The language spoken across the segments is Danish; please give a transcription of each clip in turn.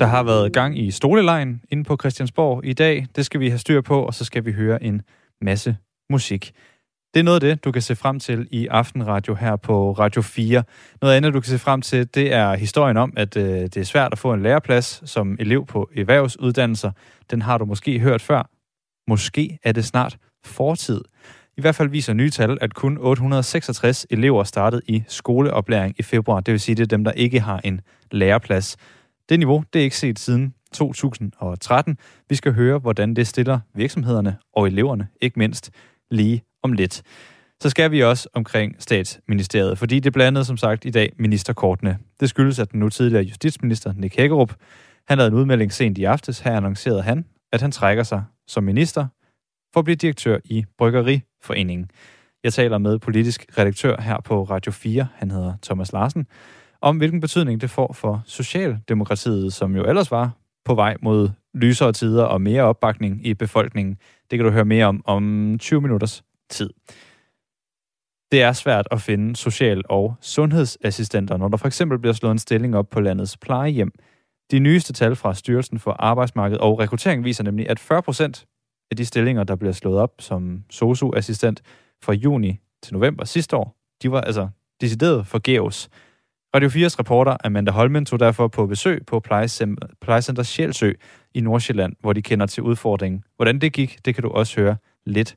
Der har været gang i stolelejen inde på Christiansborg i dag. Det skal vi have styr på, og så skal vi høre en masse musik. Det er noget af det, du kan se frem til i Aftenradio her på Radio 4. Noget andet, du kan se frem til, det er historien om, at øh, det er svært at få en læreplads som elev på erhvervsuddannelser. Den har du måske hørt før. Måske er det snart fortid. I hvert fald viser nye tal, at kun 866 elever startede i skoleoplæring i februar. Det vil sige, det er dem, der ikke har en læreplads. Det niveau, det er ikke set siden 2013. Vi skal høre, hvordan det stiller virksomhederne og eleverne, ikke mindst, lige om lidt. Så skal vi også omkring statsministeriet, fordi det blandede som sagt i dag ministerkortene. Det skyldes, at den nu tidligere justitsminister Nick Hækkerup, han havde en udmelding sent i aftes. Her annoncerede han, at han trækker sig som minister for at blive direktør i Bryggeriforeningen. Jeg taler med politisk redaktør her på Radio 4, han hedder Thomas Larsen, om hvilken betydning det får for Socialdemokratiet, som jo ellers var på vej mod lysere tider og mere opbakning i befolkningen. Det kan du høre mere om om 20 minutters tid. Det er svært at finde social- og sundhedsassistenter, når der for eksempel bliver slået en stilling op på landets plejehjem. De nyeste tal fra Styrelsen for Arbejdsmarked og Rekruttering viser nemlig, at 40 procent af de stillinger, der bliver slået op som SOSU-assistent fra juni til november sidste år, de var altså decideret forgæves. Radio 4's reporter Amanda Holmen tog derfor på besøg på plejecenter Sjælsø i Nordsjælland, hvor de kender til udfordringen. Hvordan det gik, det kan du også høre lidt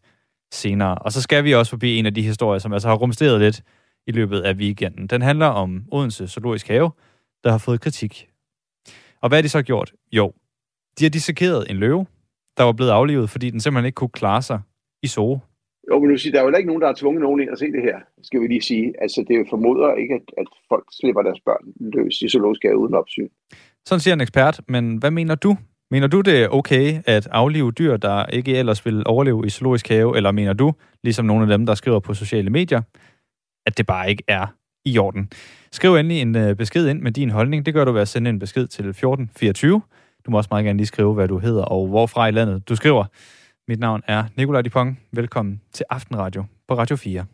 senere. Og så skal vi også forbi en af de historier, som altså har rumsteret lidt i løbet af weekenden. Den handler om Odense Zoologisk Have, der har fået kritik. Og hvad har de så gjort? Jo, de har dissekeret en løve, der var blevet aflivet, fordi den simpelthen ikke kunne klare sig i zoo. Jo, men nu siger, der er jo ikke nogen, der har tvunget nogen ind at se det her, skal vi lige sige. Altså, det formoder ikke, at, at folk slipper deres børn løs i zoologisk have uden opsyn. Sådan siger en ekspert, men hvad mener du? Mener du, det er okay at aflive dyr, der ikke ellers vil overleve i zoologisk have, eller mener du, ligesom nogle af dem, der skriver på sociale medier, at det bare ikke er i orden? Skriv endelig en øh, besked ind med din holdning. Det gør du ved at sende en besked til 1424. Du må også meget gerne lige skrive, hvad du hedder og hvorfra i landet du skriver. Mit navn er Nikolaj Dupont. Velkommen til Aftenradio på Radio 4.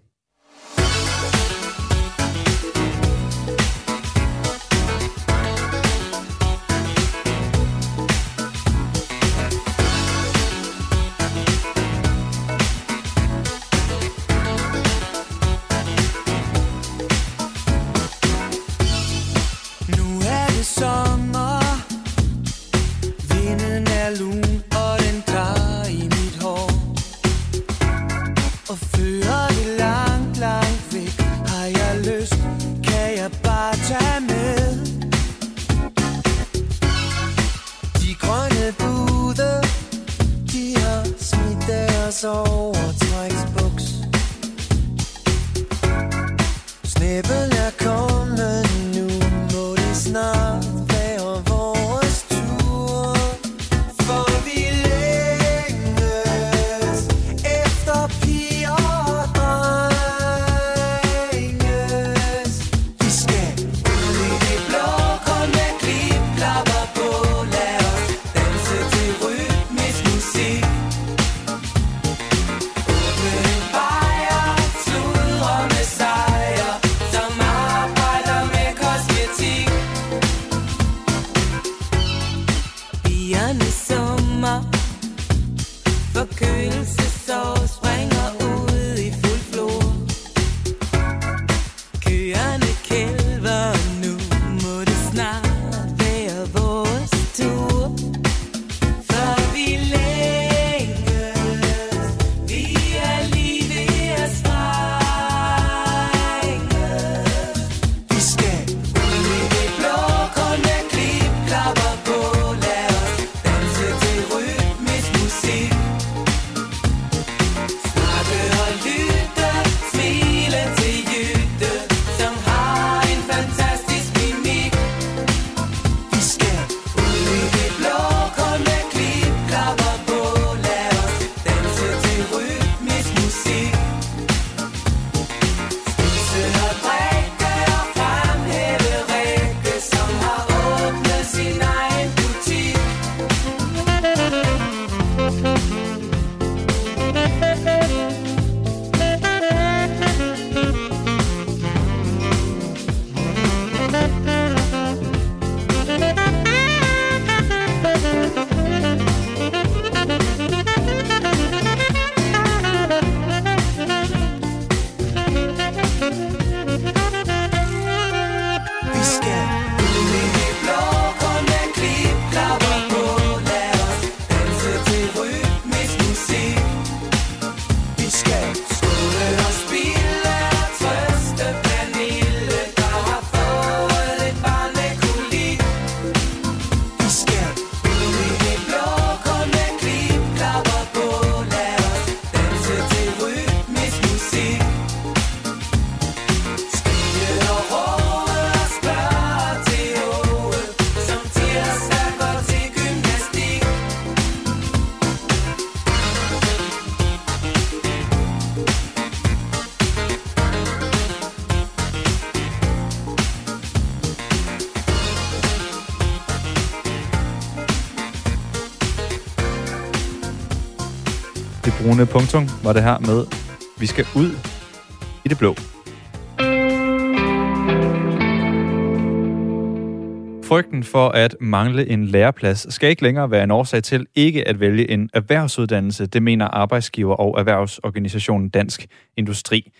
Rune Punktum var det her med, vi skal ud i det blå. Frygten for at mangle en læreplads skal ikke længere være en årsag til ikke at vælge en erhvervsuddannelse, det mener arbejdsgiver og erhvervsorganisationen Dansk Industri.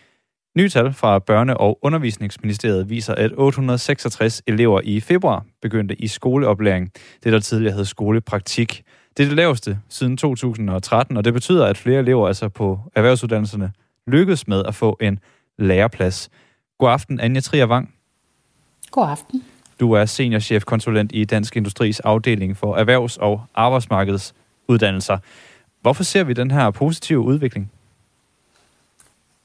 Nye tal fra Børne- og Undervisningsministeriet viser, at 866 elever i februar begyndte i skoleoplæring, det der tidligere hed skolepraktik. Det er det laveste siden 2013, og det betyder, at flere elever altså på erhvervsuddannelserne lykkedes med at få en læreplads. God aften, Anja Trier Wang. God aften. Du er seniorchefkonsulent i Dansk Industris afdeling for erhvervs- og arbejdsmarkedsuddannelser. Hvorfor ser vi den her positive udvikling?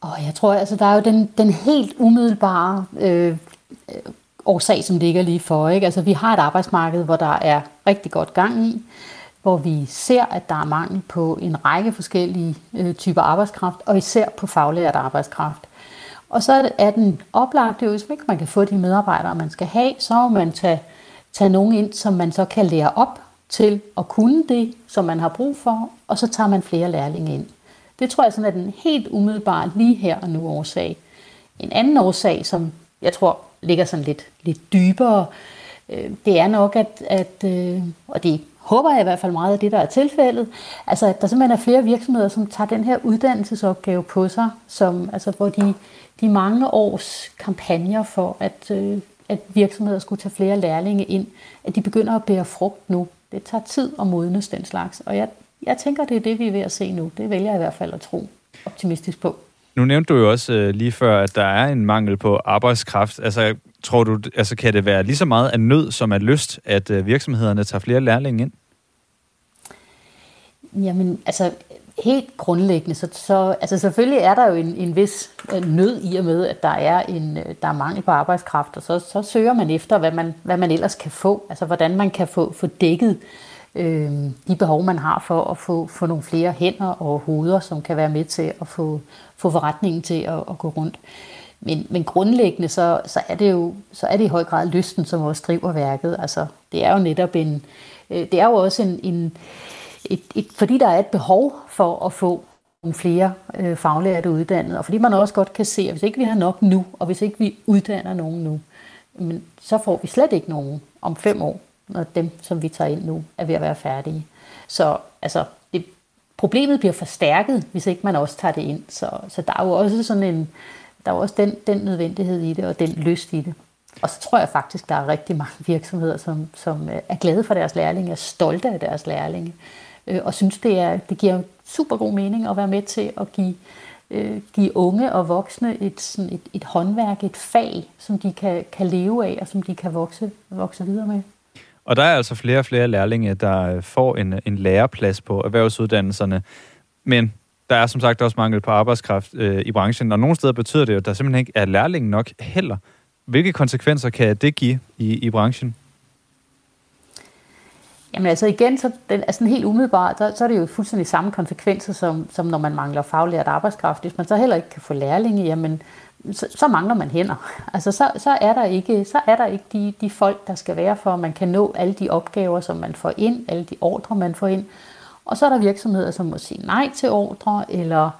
Og jeg tror, altså, der er jo den, den helt umiddelbare øh, årsag, som ligger lige for. Ikke? Altså, vi har et arbejdsmarked, hvor der er rigtig godt gang i, hvor vi ser, at der er mangel på en række forskellige øh, typer arbejdskraft, og især på faglært arbejdskraft. Og så er den oplagte, hvis ikke man kan få de medarbejdere, man skal have, så må man tage, tage nogen ind, som man så kan lære op til at kunne det, som man har brug for, og så tager man flere lærlinge ind. Det tror jeg sådan er den helt umiddelbare lige her og nu årsag. En anden årsag, som jeg tror ligger sådan lidt, lidt dybere, øh, det er nok, at, at øh, og det håber jeg i hvert fald meget at det, der er tilfældet, altså at der simpelthen er flere virksomheder, som tager den her uddannelsesopgave på sig, som, altså, hvor de, de mange års kampagner for, at, øh, at virksomheder skulle tage flere lærlinge ind, at de begynder at bære frugt nu. Det tager tid at modnes den slags, og jeg, jeg tænker, det er det, vi er ved at se nu. Det vælger jeg i hvert fald at tro optimistisk på. Nu nævnte du jo også øh, lige før, at der er en mangel på arbejdskraft. Altså, tror du, altså, kan det være lige så meget af nød som af lyst, at øh, virksomhederne tager flere lærlinge ind? Jamen, altså, helt grundlæggende, så, så altså selvfølgelig er der jo en, en vis øh, nød i og med, at der er en øh, der er mangel på arbejdskraft, og så, så søger man efter, hvad man, hvad man ellers kan få, altså hvordan man kan få, få dækket øh, øh, de behov, man har for at få, få nogle flere hænder og hoveder, som kan være med til at få, få forretningen til at, at gå rundt. Men, men grundlæggende, så, så, er det jo så er det i høj grad lysten, som også driver værket. Altså, det er jo netop en, øh, det er jo også en, en et, et, fordi der er et behov for at få nogle flere øh, faglærte uddannet, og fordi man også godt kan se, at hvis ikke vi har nok nu, og hvis ikke vi uddanner nogen nu, men så får vi slet ikke nogen om fem år, når dem, som vi tager ind nu, er ved at være færdige. Så altså, det, problemet bliver forstærket, hvis ikke man også tager det ind. Så, så der er jo også sådan en, der er også den, den nødvendighed i det, og den lyst i det. Og så tror jeg faktisk, der er rigtig mange virksomheder, som, som øh, er glade for deres lærlinge, er stolte af deres lærlinge, øh, og synes, det, er, det giver super god mening at være med til at give, øh, give unge og voksne et, sådan et, et håndværk, et fag, som de kan, kan leve af, og som de kan vokse, vokse videre med. Og der er altså flere og flere lærlinge, der øh, får en, en læreplads på erhvervsuddannelserne. Men der er som sagt også mangel på arbejdskraft øh, i branchen, og nogle steder betyder det jo, at der simpelthen ikke er lærlinge nok heller. Hvilke konsekvenser kan det give i, i branchen? Jamen altså igen, så den, altså helt umiddelbart, så, så er det jo fuldstændig samme konsekvenser, som, som når man mangler faglært arbejdskraft. Hvis man så heller ikke kan få lærlinge, jamen så, så mangler man hænder. Altså så, så er der ikke, så er der ikke de, de folk, der skal være for, at man kan nå alle de opgaver, som man får ind, alle de ordre, man får ind. Og så er der virksomheder, som må sige nej til ordre, eller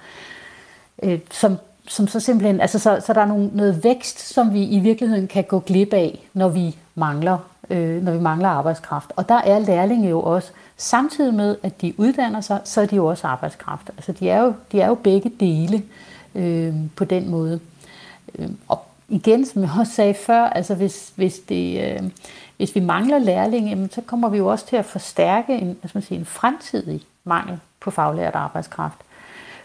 øh, som, som så simpelthen, altså så, så der er nogle, noget vækst, som vi i virkeligheden kan gå glip af, når vi mangler, øh, når vi mangler arbejdskraft. Og der er lærlinge jo også, samtidig med, at de uddanner sig, så er de jo også arbejdskraft. Altså de er jo, de er jo begge dele øh, på den måde. Øh, og igen, som jeg også sagde før, altså hvis, hvis, det, øh, hvis vi mangler lærlinge, så kommer vi jo også til at forstærke en, hvad skal man sige, en fremtidig mangel på faglært arbejdskraft.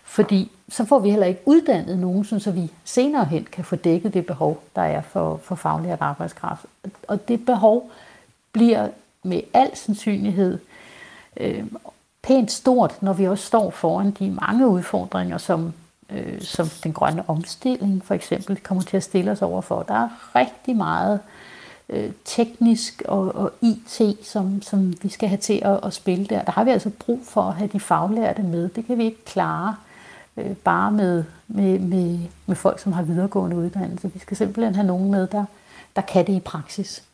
Fordi så får vi heller ikke uddannet nogen, så vi senere hen kan få dækket det behov, der er for, for faglært arbejdskraft. Og det behov bliver med al sandsynlighed øh, pænt stort, når vi også står foran de mange udfordringer, som øh, som den grønne omstilling for eksempel kommer til at stille os over for. Der er rigtig meget øh, teknisk og, og IT, som, som vi skal have til at, at spille der. Der har vi altså brug for at have de faglærte med. Det kan vi ikke klare øh, bare med, med, med, med folk, som har videregående uddannelse. Vi skal simpelthen have nogen med, der, der kan det i praksis.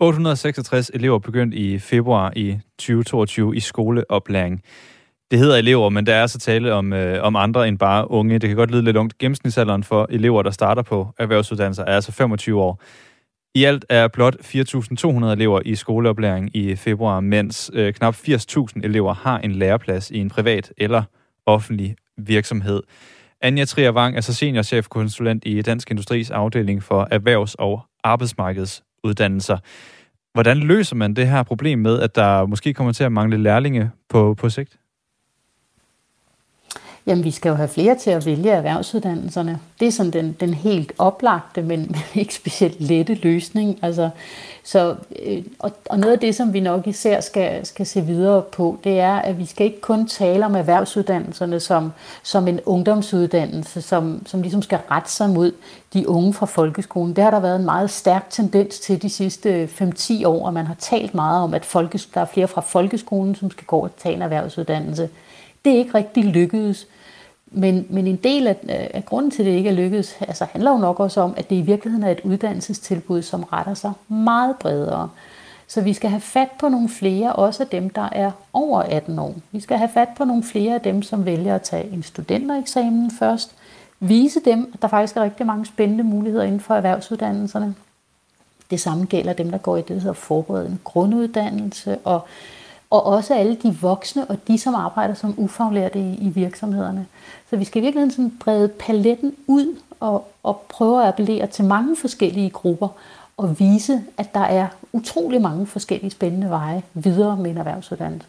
866 elever begyndte i februar i 2022 i skoleoplæring det hedder elever, men der er så tale om, øh, om andre end bare unge. Det kan godt lyde lidt ungt. Gennemsnitsalderen for elever, der starter på erhvervsuddannelser, er altså 25 år. I alt er blot 4.200 elever i skoleoplæring i februar, mens øh, knap 80.000 elever har en læreplads i en privat eller offentlig virksomhed. Anja Trier Wang er så seniorchefkonsulent i Dansk Industris afdeling for erhvervs- og arbejdsmarkedsuddannelser. Hvordan løser man det her problem med, at der måske kommer til at mangle lærlinge på, på sigt? Jamen, vi skal jo have flere til at vælge erhvervsuddannelserne. Det er sådan den, den helt oplagte, men ikke specielt lette løsning. Altså, så, øh, og, og noget af det, som vi nok især skal, skal se videre på, det er, at vi skal ikke kun tale om erhvervsuddannelserne som, som en ungdomsuddannelse, som, som ligesom skal rette sig mod de unge fra folkeskolen. Det har der været en meget stærk tendens til de sidste 5-10 år, og man har talt meget om, at folkes, der er flere fra folkeskolen, som skal gå og tage en erhvervsuddannelse. Det ikke rigtig lykkedes. Men, men en del af, af grunden til, at det ikke er lykkedes, altså handler jo nok også om, at det i virkeligheden er et uddannelsestilbud, som retter sig meget bredere. Så vi skal have fat på nogle flere, også dem, der er over 18 år. Vi skal have fat på nogle flere af dem, som vælger at tage en studentereksamen først. Vise dem, at der faktisk er rigtig mange spændende muligheder inden for erhvervsuddannelserne. Det samme gælder dem, der går i det, der hedder forberedende grunduddannelse, og og også alle de voksne og de, som arbejder som ufaglærte i, i virksomhederne. Så vi skal virkelig sådan brede paletten ud og, og prøve at appellere til mange forskellige grupper og vise, at der er utrolig mange forskellige spændende veje videre med en erhvervsuddannelse.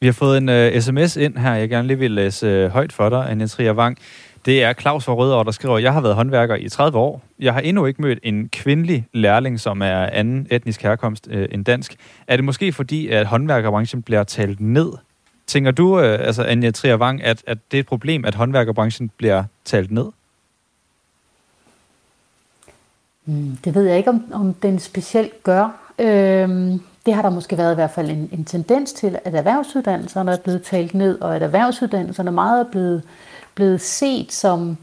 Vi har fået en øh, uh, sms ind her, jeg gerne lige vil læse uh, højt for dig, Anja Trier Wang. Det er Claus fra Rødovre, der skriver, jeg har været håndværker i 30 år. Jeg har endnu ikke mødt en kvindelig lærling, som er anden etnisk herkomst øh, end dansk. Er det måske fordi, at håndværkerbranchen bliver talt ned? Tænker du, øh, altså Anja Trier Wang, at, at det er et problem, at håndværkerbranchen bliver talt ned? Mm, det ved jeg ikke, om, om den specielt gør. Øhm, det har der måske været i hvert fald en, en tendens til, at erhvervsuddannelserne er blevet talt ned, og at erhvervsuddannelserne meget er blevet blevet set som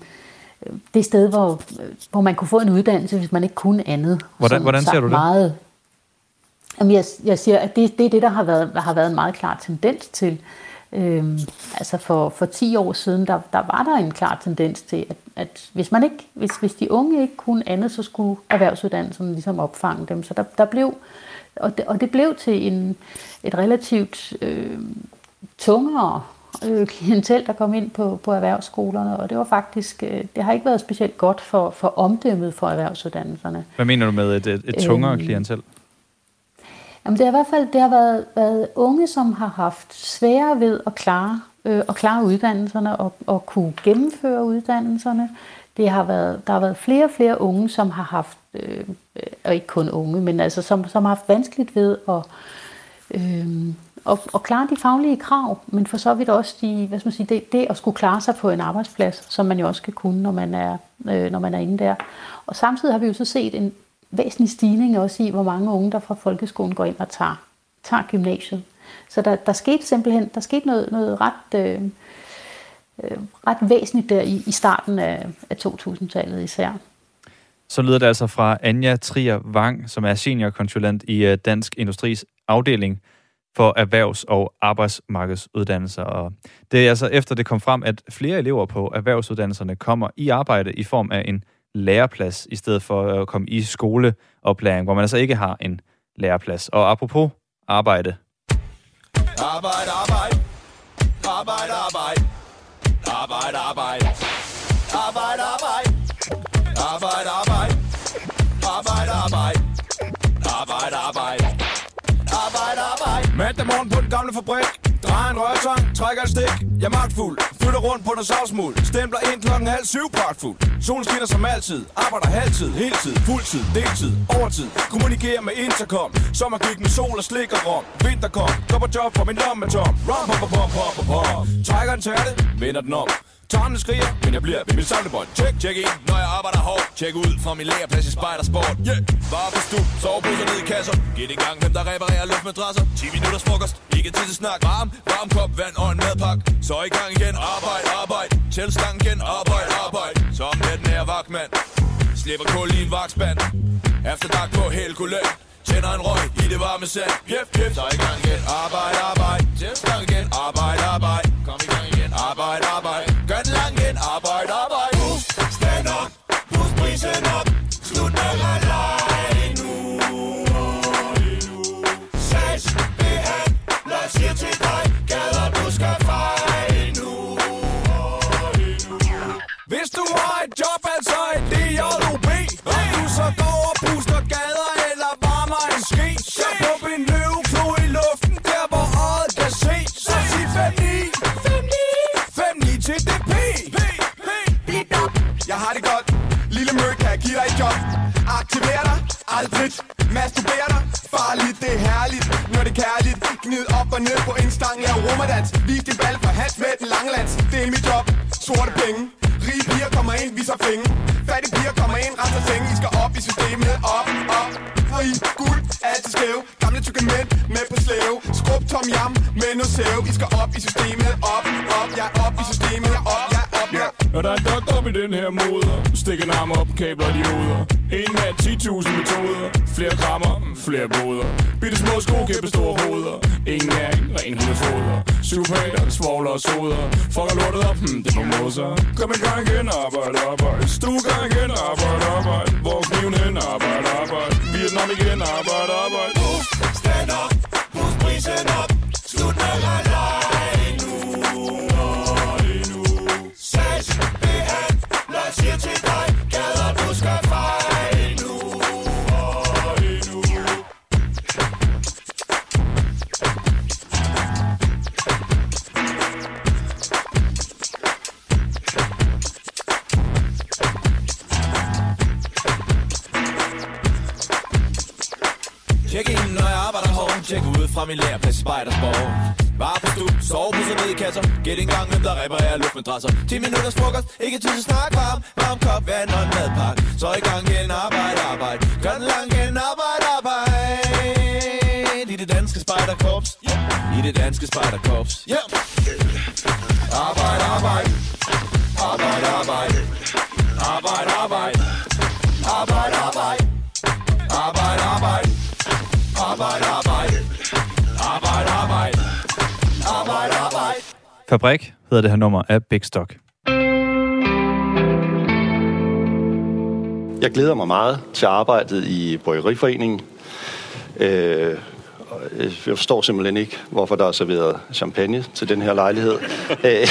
øh, det sted, hvor, hvor man kunne få en uddannelse, hvis man ikke kunne andet. Hvordan, hvordan ser du det? Meget, jamen jeg, jeg siger, at det, det er det, der har været, der har været en meget klar tendens til. Øhm, altså for, for 10 år siden, der, der var der en klar tendens til, at, at hvis, man ikke, hvis, hvis de unge ikke kunne andet, så skulle erhvervsuddannelsen ligesom opfange dem. Så der, der blev, og det, og det blev til en, et relativt øh, tungere øh, klientel, der kom ind på, på erhvervsskolerne, og det var faktisk, øh, det har ikke været specielt godt for, for omdømmet for erhvervsuddannelserne. Hvad mener du med et, et, et tungere øh, klientel? Jamen det har i hvert fald det har været, været unge, som har haft svære ved at klare, øh, at klare uddannelserne og, og kunne gennemføre uddannelserne. Det har været, der har været flere og flere unge, som har haft, øh, og ikke kun unge, men altså som, som har haft vanskeligt ved at, øh, og, og klare de faglige krav, men for så vidt også de, hvad skal man sige, det, det at skulle klare sig på en arbejdsplads, som man jo også skal kunne, når man er, øh, når man er inde der. Og samtidig har vi jo så set en væsentlig stigning også i, hvor mange unge, der fra folkeskolen går ind og tager, tager gymnasiet. Så der, der skete simpelthen der skete noget, noget ret, øh, øh, ret væsentligt der i, i starten af, af 2000-tallet især. Så lyder det altså fra Anja Trier Wang, som er seniorkonsulent i øh, Dansk Industris afdeling for erhvervs- og arbejdsmarkedsuddannelser. Og det er altså efter det kom frem, at flere elever på erhvervsuddannelserne kommer i arbejde i form af en læreplads, i stedet for at komme i skoleoplæring, hvor man altså ikke har en læreplads. Og apropos arbejde. Arbejde, arbejde. Arbejde, arbejde. Arbejde, arbejde. Arbejde, arbejde. Arbejde, arbejde. Arbejde, arbejde. Arbejde, arbejde. Mandag morgen på den gamle fabrik. Drejer en rørtang, trækker et stik. Jeg er magtfuld, flytter rundt på noget savsmuld. Stempler ind klokken halv syv pragtfuld Solen skinner som altid, arbejder halvtid, heltid, fuldtid, deltid, overtid. Kommunikerer med intercom Sommergik med sol og slik og rom. Vinter kom, går på job for min lomme tom Rom, pom, pom, pom, pom, pom Trækker en tærte, vender den om. Tarmene skriger, men jeg bliver ved min samlebånd Check, check ind, når jeg arbejder hårdt. Check ud fra min lægerplads i Spidersport Yeah, bare på stup, soveposer ned i kasser. Giv det gang hvem der reparerer luftmadrasser 10 minutters frokost, ikke tid til snak. Varm, varm kop vand og en madpakke. Så i gang igen, arbejde, arbejde. Tæl stang igen, arbejde, arbejde Som den her vagtmand Slipper kul i en vagtspand. Efter dag på Helgoland Tænder en røg i det varme sand. Jep, jep, så i gang igen. Arbejde, arbejde. Tæl stang igen, arbejde, arbejde. Kom i gang igen, arbejde, arbejde. Lang in Arbeit, aber job. Aktiver dig, aldrig Masturber dig, farligt, det er herligt. Når det er kærligt, gnid op og ned på en stang. Lav rummerdans, vis din bal for hat med den lange lands Det er mit job, sorte penge. Rige piger kommer ind, viser fingre Fattige piger kommer ind, rejser senge. I skal op i systemet, op, op. Fri, guld, altid skæv Gamle tykke mænd med på slæve. Skrub tom jam med noget sæv. I skal op i systemet, op, op. Ja, op i systemet, op, ja, op, ja. Og der er doktor op i den her moder. Stik en arm op, kabler de hoveder En af 10.000 metoder. Flere krammer, flere boder. Bitte små sko, kæmpe store hoveder. Ingen næring, ren hundefoder. Psykopater, svogler og soder. Fuck er lortet op, hmm, det må moser. Kom i gang igen, arbejde, arbejde. Stue gang igen, arbejde, arbejde. Hvor kniven hen, arbejde, arbejde. Vietnam igen, arbejde, arbejde. Stand up, boost prisen op. Slut med Spejdersborg Bare på stu, sovepusser ned i kasser. Gæt en gang, hvem der reparerer luftmadrasser 10 minutters frokost, ikke tid til snak varm Varm kop vand og en madpakke. Så i gang igen, arbejde, arbejde. Gør den lang igen, arbejde, arbejde. I det danske spejderkorps. I det danske spejderkorps. Yeah. Arbejde Arbejde, Fabrik hedder det her nummer af Big Stock. Jeg glæder mig meget til arbejdet i Bryggeriforeningen. Øh, og jeg forstår simpelthen ikke, hvorfor der er serveret champagne til den her lejlighed. Øh,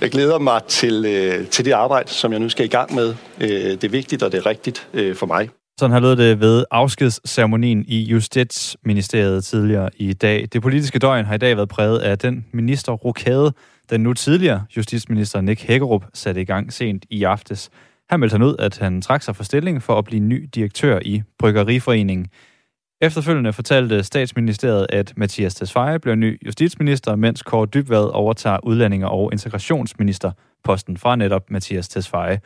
jeg glæder mig til, øh, til det arbejde, som jeg nu skal i gang med. Øh, det er vigtigt, og det er rigtigt for mig. Sådan har lød det ved afskedsceremonien i Justitsministeriet tidligere i dag. Det politiske døgn har i dag været præget af den ministerrokade, den nu tidligere justitsminister Nick Hækkerup satte i gang sent i aftes. Han meldte han ud, at han trak sig fra stillingen for at blive ny direktør i Bryggeriforeningen. Efterfølgende fortalte statsministeriet, at Mathias Tesfaye bliver ny justitsminister, mens Kåre Dybvad overtager udlændinge- og integrationsministerposten fra netop Mathias Tesfaye.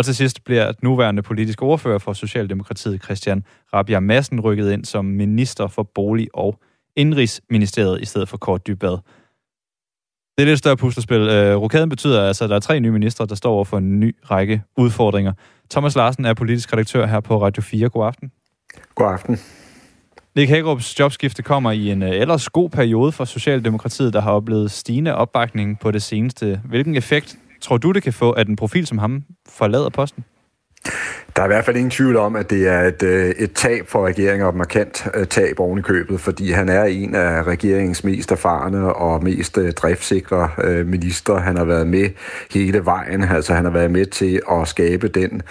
Og til sidst bliver nuværende politisk ordfører for Socialdemokratiet, Christian Rabia Madsen, rykket ind som minister for bolig- og indrigsministeriet i stedet for Kåre Dybvad. Det er lidt større puslespil. Øh, rokaden betyder altså, at der er tre nye ministre, der står over for en ny række udfordringer. Thomas Larsen er politisk redaktør her på Radio 4. God aften. God aften. Nick Hagerups jobskifte kommer i en øh, ellers god periode for Socialdemokratiet, der har oplevet stigende opbakning på det seneste. Hvilken effekt tror du, det kan få, at en profil som ham forlader posten? Der er i hvert fald ingen tvivl om, at det er et, øh, et tab for regeringen, og et markant øh, tab oven i købet, fordi han er en af regeringens mest erfarne og mest øh, driftsikre minister. Han har været med hele vejen, altså han har været med til at skabe den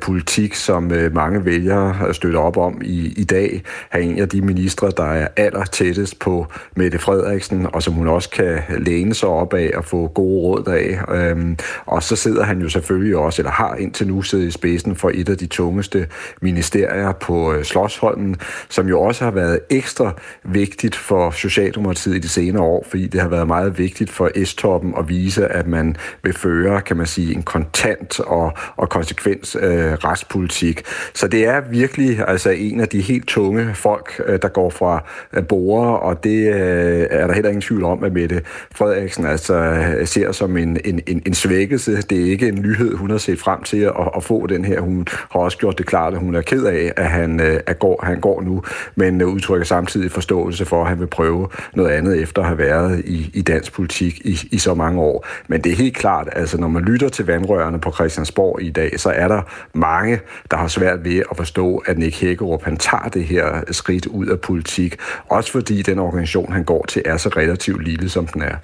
politik, som mange vælgere støtter op om i, i dag. Han er en af de ministre, der er aller tættest på Mette Frederiksen, og som hun også kan læne sig op af og få gode råd af. Øhm, og så sidder han jo selvfølgelig også, eller har indtil nu siddet i spidsen for et af de tungeste ministerier på øh, Slottsholmen, som jo også har været ekstra vigtigt for Socialdemokratiet i de senere år, fordi det har været meget vigtigt for S-toppen at vise, at man vil føre, kan man sige, en kontant og, og konsekvens øh, retspolitik. Så det er virkelig altså en af de helt tunge folk, øh, der går fra øh, borgere, og det øh, er der heller ingen tvivl om, at Mette Frederiksen altså øh, ser som en, en, en, en svækkelse. Det er ikke en nyhed, hun har set frem til at, at få den her. Hun har også gjort det klart, at hun er ked af, at han, øh, at går, han går nu, men øh, udtrykker samtidig forståelse for, at han vil prøve noget andet efter at have været i, i dansk politik i, i så mange år. Men det er helt klart, altså når man lytter til vandrørene på Christiansborg i dag, så er der mange, der har svært ved at forstå, at Nick Hækkerup, han tager det her skridt ud af politik, også fordi den organisation, han går til, er så relativt lille, som den er.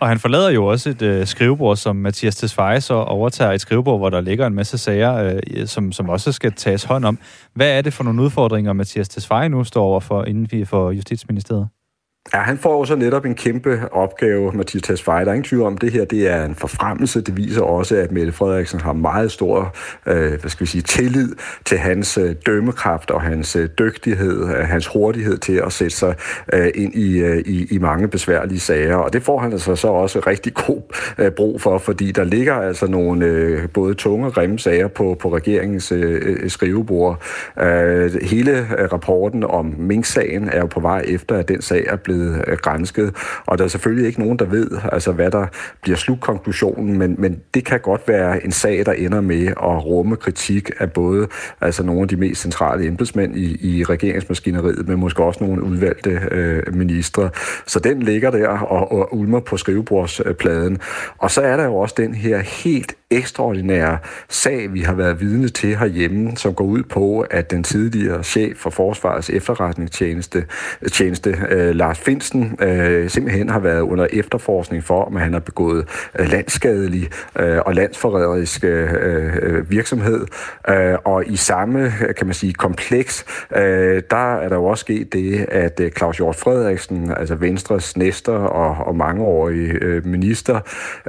Og han forlader jo også et øh, skrivebord, som Mathias Tesfaye så overtager et skrivebord, hvor der ligger en masse sager, øh, som, som også skal tages hånd om. Hvad er det for nogle udfordringer, Mathias Tesfaye nu står overfor, inden inden for Justitsministeriet? Ja, han får jo så netop en kæmpe opgave, Mathias Tesfaye. Der er ingen tvivl om, det her det er en forfremmelse. Det viser også, at Mette Frederiksen har meget stor øh, hvad skal vi sige, tillid til hans øh, dømmekraft og hans øh, dygtighed, øh, hans hurtighed til at sætte sig øh, ind i, øh, i, i mange besværlige sager. Og det får han altså så også rigtig god øh, brug for, fordi der ligger altså nogle øh, både tunge og grimme sager på, på regeringens øh, øh skrivebord. Øh, hele øh, rapporten om Mink-sagen er jo på vej efter, at den sag er blevet blevet øh, grænsket. Og der er selvfølgelig ikke nogen, der ved, altså, hvad der bliver slutkonklusionen, men, men det kan godt være en sag, der ender med at rumme kritik af både altså nogle af de mest centrale embedsmænd i, i regeringsmaskineriet, men måske også nogle udvalgte øh, ministre. Så den ligger der og, og ulmer på skrivebordspladen. Og så er der jo også den her helt ekstraordinære sag, vi har været vidne til herhjemme, som går ud på, at den tidligere chef for Forsvarets efterretningstjeneste, tjeneste, øh, Lars Finsen, øh, simpelthen har været under efterforskning for, om han har begået øh, landskadelig øh, og landsforræderisk øh, øh, virksomhed. Øh, og i samme, kan man sige, kompleks, øh, der er der jo også sket det, at øh, Claus Hjort Frederiksen, altså Venstres næster og, og mangeårige øh, minister,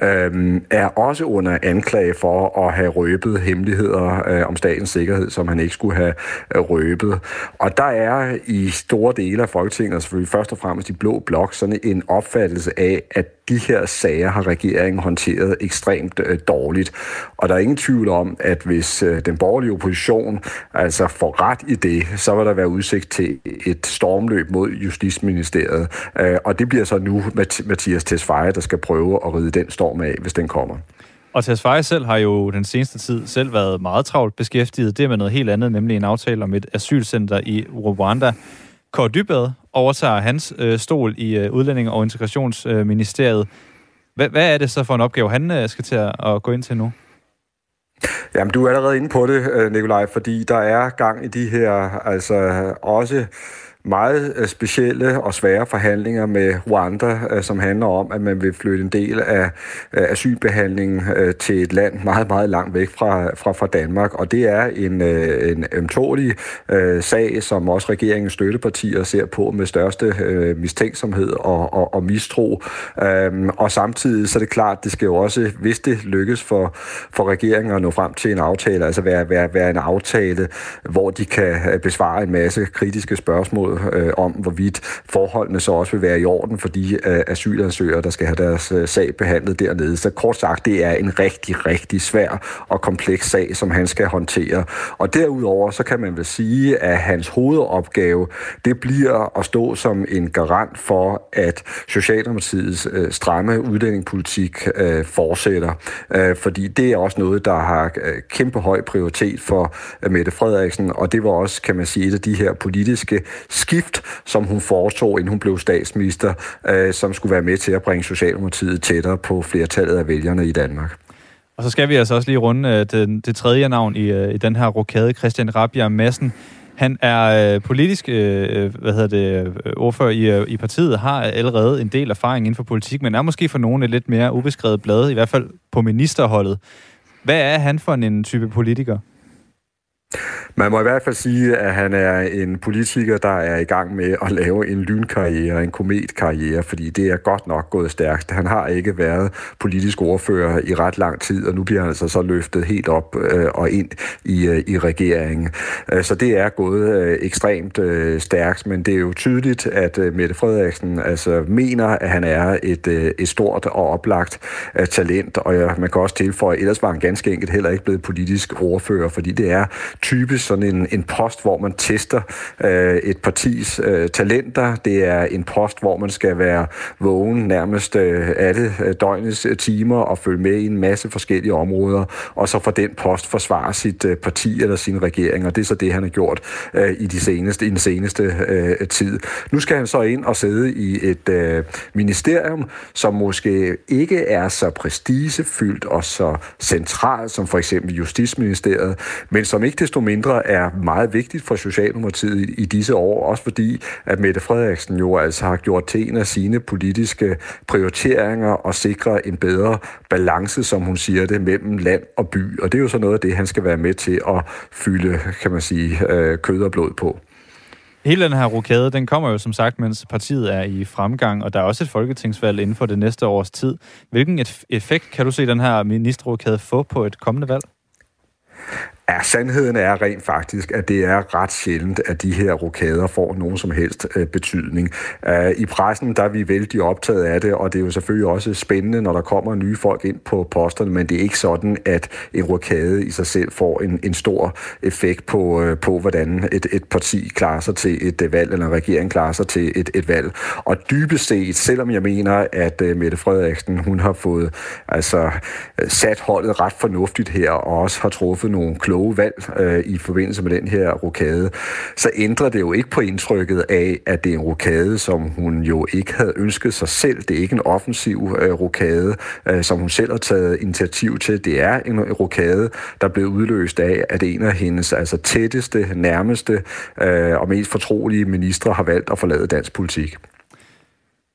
øh, er også under anklage anklage for at have røbet hemmeligheder øh, om statens sikkerhed, som han ikke skulle have øh, røbet. Og der er i store dele af Folketinget, selvfølgelig først og fremmest i blå blok, sådan en opfattelse af, at de her sager har regeringen håndteret ekstremt øh, dårligt. Og der er ingen tvivl om, at hvis øh, den borgerlige opposition altså får ret i det, så vil der være udsigt til et stormløb mod Justitsministeriet. Øh, og det bliver så nu Mathias Tesfaye, der skal prøve at ride den storm af, hvis den kommer. Og Tesfaye selv har jo den seneste tid selv været meget travlt beskæftiget. Det med noget helt andet, nemlig en aftale om et asylcenter i Rwanda. Kåre Dybad overtager hans øh, stol i øh, Udlænding- og Integrationsministeriet. Hvad, hvad er det så for en opgave, han øh, skal til at, at gå ind til nu? Jamen, du er allerede inde på det, øh, Nikolaj, fordi der er gang i de her, altså også meget øh, specielle og svære forhandlinger med Rwanda, øh, som handler om, at man vil flytte en del af øh, asylbehandlingen til et land meget, meget langt væk fra, fra, fra Danmark. Og det er en, en ømtålig sag, som også regeringens støttepartier ser på med største mistænksomhed og, og, og mistro. Øhm, og samtidig så er det klart, det skal jo også, hvis det lykkes for, for regeringen at nå frem til en aftale, altså være, være, være en aftale, hvor de kan besvare en masse kritiske spørgsmål øh, om, hvorvidt forholdene så også vil være i orden for de øh, asylansøgere, der skal have deres øh, sag behandlet dernede. Så kort sagt, det er en rigtig, rigtig svær og kompleks sag, som han skal håndtere. Og derudover, så kan man vel sige, at hans hovedopgave, det bliver at stå som en garant for, at Socialdemokratiets øh, stramme udlændingepolitik øh, fortsætter. Øh, fordi det er også noget, der har øh, kæmpe høj prioritet for øh, Mette Frederiksen, og det var også, kan man sige, et af de her politiske skift, som hun foretog, inden hun blev statsminister, øh, som skulle være med til at bringe Socialdemokratiet tættere på flertallet af vælgerne i Danmark. Og så skal vi altså også lige runde øh, det, det tredje navn i, øh, i den her rokade, Christian Rabia Madsen. Han er øh, politisk øh, øh hvad hedder det, øh, ordfører i, øh, i partiet, har allerede en del erfaring inden for politik, men er måske for nogen et lidt mere ubeskrevet blad, i hvert fald på ministerholdet. Hvad er han for en type politiker? Man må i hvert fald sige, at han er en politiker, der er i gang med at lave en lynkarriere, en kometkarriere, fordi det er godt nok gået stærkt. Han har ikke været politisk ordfører i ret lang tid, og nu bliver han altså så løftet helt op øh, og ind i, øh, i regeringen. Øh, så det er gået øh, ekstremt øh, stærkt, men det er jo tydeligt, at øh, Mette Frederiksen altså mener, at han er et, øh, et stort og oplagt øh, talent, og man kan også tilføje, at ellers var han ganske enkelt heller ikke blevet politisk ordfører, fordi det er typisk sådan en, en post, hvor man tester øh, et partis øh, talenter. Det er en post, hvor man skal være vågen nærmest øh, alle øh, døgnets øh, timer og følge med i en masse forskellige områder, og så for den post forsvare sit øh, parti eller sin regering, og det er så det, han har gjort øh, i, de seneste, i den seneste øh, tid. Nu skal han så ind og sidde i et øh, ministerium, som måske ikke er så prestigefyldt og så centralt som for eksempel Justitsministeriet, men som ikke desto mindre er meget vigtigt for Socialdemokratiet i, disse år, også fordi at Mette Frederiksen jo altså har gjort til en af sine politiske prioriteringer og sikre en bedre balance, som hun siger det, mellem land og by. Og det er jo så noget af det, han skal være med til at fylde, kan man sige, øh, kød og blod på. Hele den her rokade, den kommer jo som sagt, mens partiet er i fremgang, og der er også et folketingsvalg inden for det næste års tid. Hvilken effekt kan du se den her ministerrokade få på et kommende valg? Ja, sandheden er rent faktisk, at det er ret sjældent, at de her rokader får nogen som helst øh, betydning. Uh, I pressen der er vi vældig optaget af det, og det er jo selvfølgelig også spændende, når der kommer nye folk ind på posterne, men det er ikke sådan, at en rokade i sig selv får en, en stor effekt på, øh, på hvordan et, et parti klarer sig til et øh, valg, eller en regering klarer sig til et, et valg. Og dybest set, selvom jeg mener, at øh, Mette Frederiksen, hun har fået altså, øh, sat holdet ret fornuftigt her, og også har truffet nogle kloge kloge valg øh, i forbindelse med den her rokade, så ændrer det jo ikke på indtrykket af, at det er en rokade, som hun jo ikke havde ønsket sig selv. Det er ikke en offensiv øh, rokade, øh, som hun selv har taget initiativ til. Det er en rokade, der blev udløst af, at en af hendes altså tætteste, nærmeste øh, og mest fortrolige ministre har valgt at forlade dansk politik.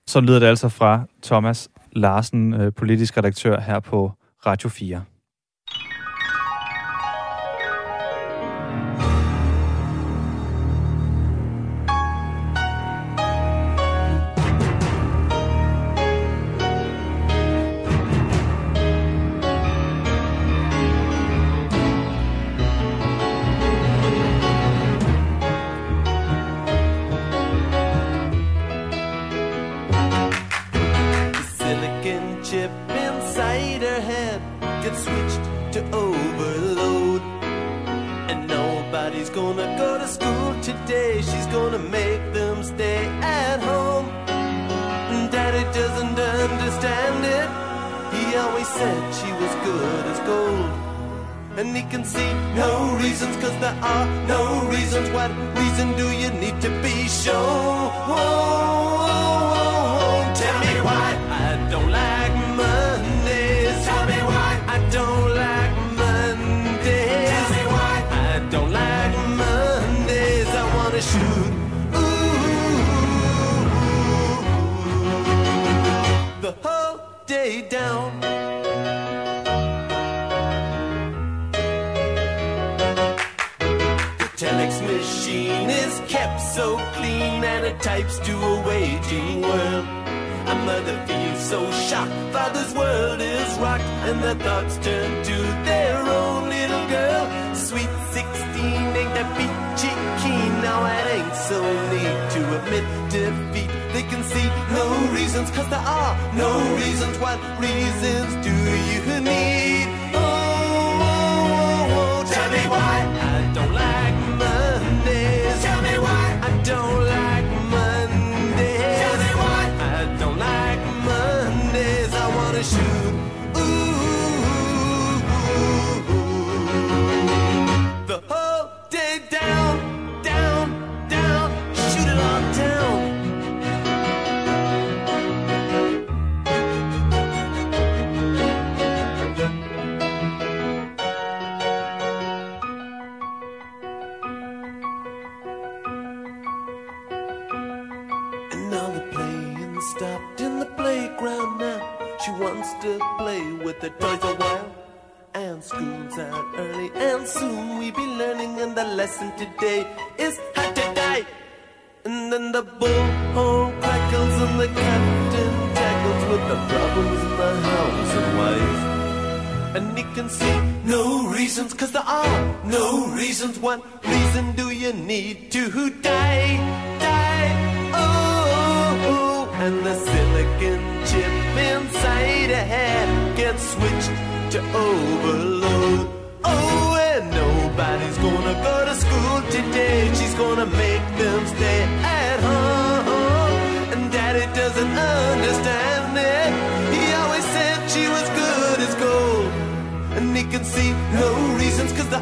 Så lyder det altså fra Thomas Larsen, øh, politisk redaktør her på Radio 4.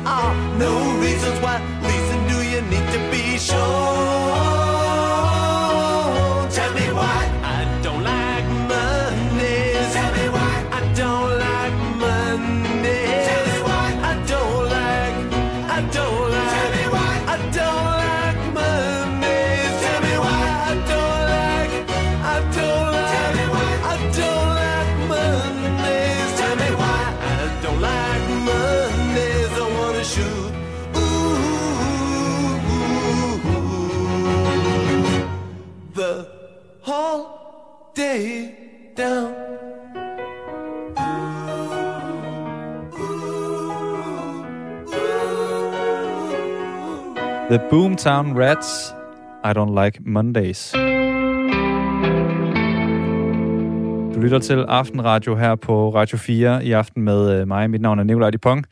There are no reasons. The Boomtown Rats, I Don't Like Mondays. Du lytter til Aftenradio her på Radio 4 i aften med øh, mig. Mit navn er Nikolaj Dupont.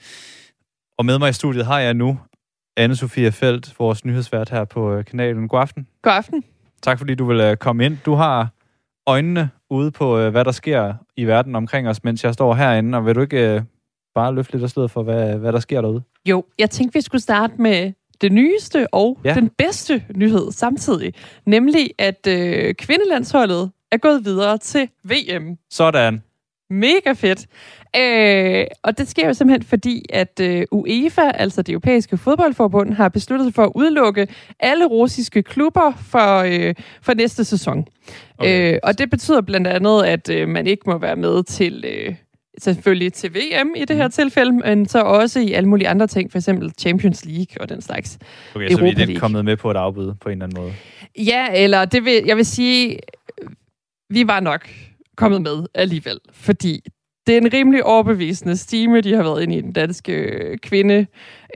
Og med mig i studiet har jeg nu Anne-Sophia Felt, vores nyhedsvært her på øh, kanalen. God aften. God aften. Tak fordi du vil øh, komme ind. Du har øjnene ude på, hvad der sker i verden omkring os, mens jeg står herinde. Og vil du ikke bare løfte lidt af stedet for, hvad, hvad der sker derude? Jo, jeg tænkte, vi skulle starte med det nyeste og Ja. den bedste nyhed samtidig. Nemlig, at øh, kvindelandsholdet er gået videre til VM. Sådan. Mega fedt. Øh, og det sker jo simpelthen fordi, at øh, UEFA, altså det europæiske fodboldforbund, har besluttet sig for at udelukke alle russiske klubber for, øh, for næste sæson. Okay. Øh, og det betyder blandt andet, at øh, man ikke må være med til... Øh, selvfølgelig til VM i det her tilfælde, men så også i alle mulige andre ting, for eksempel Champions League og den slags. Okay, så vi er Europa League. kommet med på et afbud på en eller anden måde. Ja, eller det vil, jeg vil sige, vi var nok kommet med alligevel, fordi det er en rimelig overbevisende stime, de har været inde i den danske øh, kvinde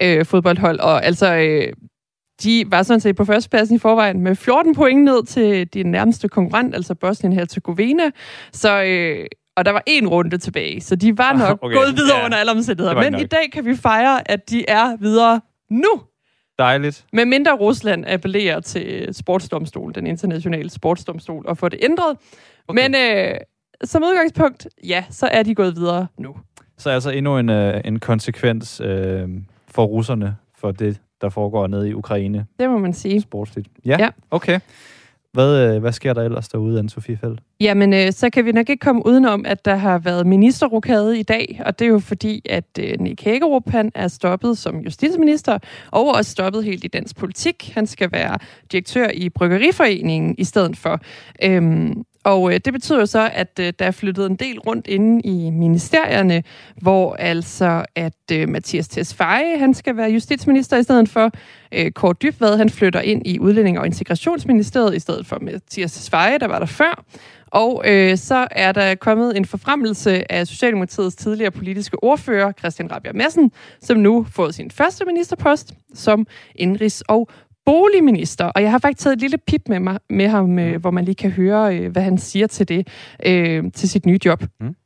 øh, fodboldhold, og altså øh, de var sådan set på førstepladsen i forvejen med 14 point ned til din nærmeste konkurrent, altså Bosnien-Herzegovina, så øh, og der var en runde tilbage, så de var nok Okay, gået videre ja, under alle omstændigheder. Men nok. i dag kan vi fejre, at de er videre nu. Dejligt. Med mindre Rusland appellerer til sportsdomstolen, den internationale sportsdomstol, og får det ændret. Okay. Okay. Men øh, som udgangspunkt, ja, så er de gået videre nu. Så altså endnu en, øh, en konsekvens øh, for russerne for det, der foregår nede i Ukraine Det må man sige. sportsligt. Ja, Ja. okay. Hvad, øh, hvad sker der ellers derude, Anne-Sophie Feldt? Jamen, øh, så kan vi nok ikke komme udenom, at der har været ministerrokade i dag, og det er jo fordi, at øh, Nick Hagerup, han er stoppet som justitsminister, og også stoppet helt i dansk politik. Han skal være direktør i Bryggeriforeningen i stedet for. Øhm, og øh, det betyder jo så, at øh, der er flyttet en del rundt inde i ministerierne, hvor altså, at øh, Mathias Tesfaye, han skal være justitsminister i stedet for. Øh, Kåre Dybvad, han flytter ind i Udlænding- og Integrationsministeriet i stedet for Mathias Tesfaye, der var der før. Og øh, så er der kommet en forfremmelse af Socialdemokratiets tidligere politiske ordfører, Christian Rabia Madsen, som nu får sin første ministerpost som indrigs- og boligminister. Og jeg har faktisk taget et lille pip med, mig, med ham, øh, hvor man lige kan høre, øh, hvad han siger til det, øh, til sit nye job. Mm.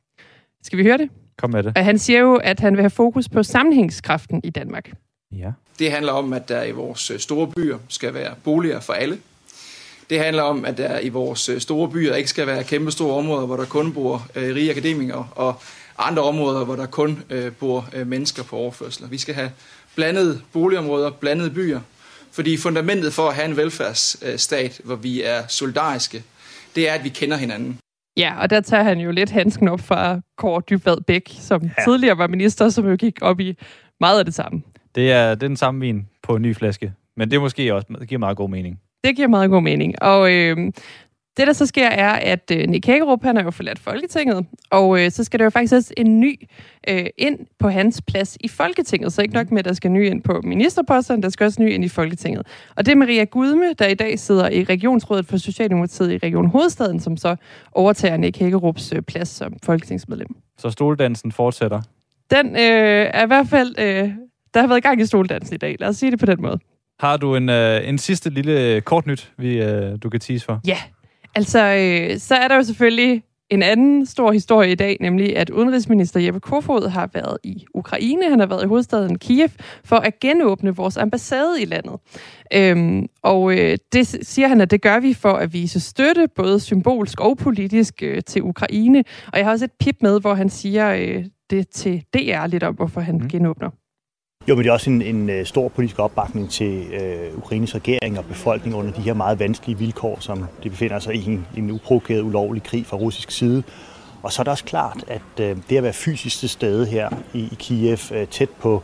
Skal vi høre det? Kom med det. Og han siger jo, at han vil have fokus på sammenhængskraften i Danmark. Ja. Det handler om, at der i vores øh, store byer skal være boliger for alle. Det handler om, at der i vores øh, store byer ikke skal være kæmpe store områder, hvor der kun bor øh, rige akademikere, og andre områder, hvor der kun øh, bor øh, mennesker på overførsler. Vi skal have blandede boligområder, blandede byer, fordi fundamentet for at have en velfærdsstat, hvor vi er solidariske, det er, at vi kender hinanden. Ja, og der tager han jo lidt handsken op fra Kåre Dybvad Bæk, som ja. tidligere var minister, som jo gik op i meget af det samme. Det er, det den samme vin på en ny flaske. Men det er måske også det giver meget god mening. Det giver meget god mening. Og øh, det, der så sker, er, at øh, Nick Hagerup, han har jo forladt Folketinget, og øh, så skal der jo faktisk også en ny øh, ind på hans plads i Folketinget. Så ikke nok med, at der skal ny ind på ministerposterne, der skal også ny ind i Folketinget. Og det er Maria Gudme, der i dag sidder i Regionsrådet for Socialdemokratiet i Region Hovedstaden, som så overtager Nick Hagerups øh, plads som folketingsmedlem. Så stoldansen fortsætter. Den øh, er i hvert fald... Øh, der har været gang i stoldansen i dag. Lad os sige det på den måde. Har du en, øh, en sidste lille kort nyt, vi, øh, du kan tease for? Ja, altså øh, så er der jo selvfølgelig en anden stor historie i dag, nemlig at udenrigsminister Jeppe Kofod har været i Ukraine. Han har været i hovedstaden Kiev for at genåbne vores ambassade i landet. Øhm, og øh, det siger han, at det gør vi for at vise støtte, både symbolsk og politisk, øh, til Ukraine. Og jeg har også et pip med, hvor han siger, øh, det til DR lidt om, hvorfor han mm. genåbner. Jo, men det er også en, en øh, stor politisk opbakning til øh, Ukraines regering og befolkning under de her meget vanskelige vilkår, som de befinder sig i en, en uprovokeret ulovlig krig fra russisk side. Og så er det også klart, at øh, det at være fysisk til stede her i, i Kiev, øh, tæt på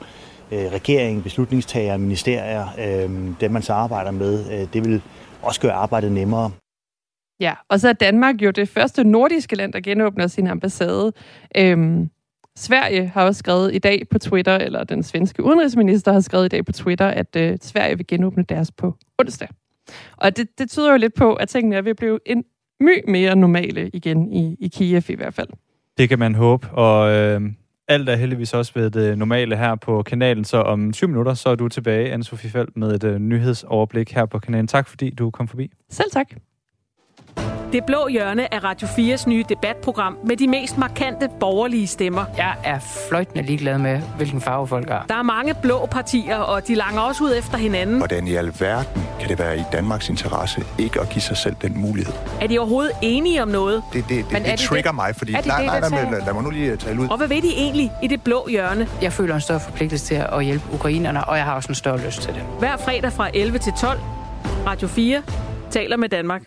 øh, regeringen, beslutningstagere, ministerier, øh, dem man så arbejder med, øh, det vil også gøre arbejdet nemmere. Ja, og så er Danmark jo det første nordiske land, der genåbner sin ambassade. Øhm, Sverige har også skrevet i dag på Twitter, eller den svenske udenrigsminister har skrevet i dag på Twitter, at øh, Sverige vil genåbne deres på onsdag. Og det, det tyder jo lidt på, at tingene er ved at blive en my mere normale igen i, i Kiev i hvert fald. Det kan man håbe, og øh, alt er heldigvis også ved det normale her på kanalen, så om 20 minutter, så er du tilbage, Anne-Sophie Felt, med et øh, nyhedsoverblik her på kanalen. Tak fordi du kom forbi. Selv tak. Det blå hjørne er Radio 4's nye debatprogram med de mest markante borgerlige stemmer. Jeg er fløjtende ligeglad med, hvilken farve folk har. Der er mange blå partier, og de langer også ud efter hinanden. Hvordan i alverden kan det være i Danmarks interesse ikke at give sig selv den mulighed? Er de overhovedet enige om noget? Det, det, det, Men det er de trigger det? mig, fordi... Er de nej, det, nej, der nej, tager- men lad mig nu lige tale ud. Og hvad ved de egentlig i det blå hjørne? Jeg føler en større forpligtelse til at hjælpe ukrainerne, og jeg har også en større lyst til det. Hver fredag fra 11 til 12. Radio 4 taler med Danmark.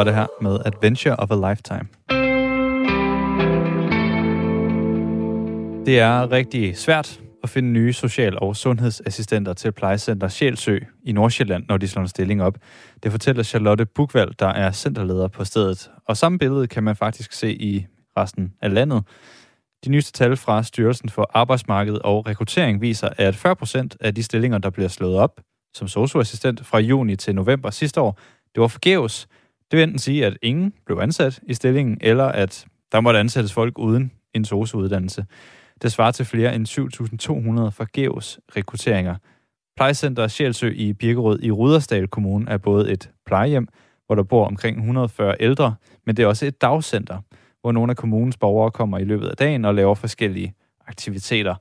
Var det her med Adventure of a Lifetime. Det er rigtig svært at finde nye social- og sundhedsassistenter til plejecenter Sjælsø i Nordsjælland, når de slår en stilling op. Det fortæller Charlotte Bukvald, der er centerleder på stedet. Og samme billede kan man faktisk se i resten af landet. De nyeste tal fra Styrelsen for Arbejdsmarked og Rekruttering viser, at 40% af de stillinger, der bliver slået op som socioassistent fra juni til november sidste år, det var forgæves. Det vil enten sige, at ingen blev ansat i stillingen, eller at der måtte ansættes folk uden en sosuuddannelse. Det svarer til flere end 7.200 forgæves rekrutteringer. Plejecenter Sjælsø i Birkerød i Rudersdal Kommune er både et plejehjem, hvor der bor omkring 140 ældre, men det er også et dagcenter, hvor nogle af kommunens borgere kommer i løbet af dagen og laver forskellige aktiviteter.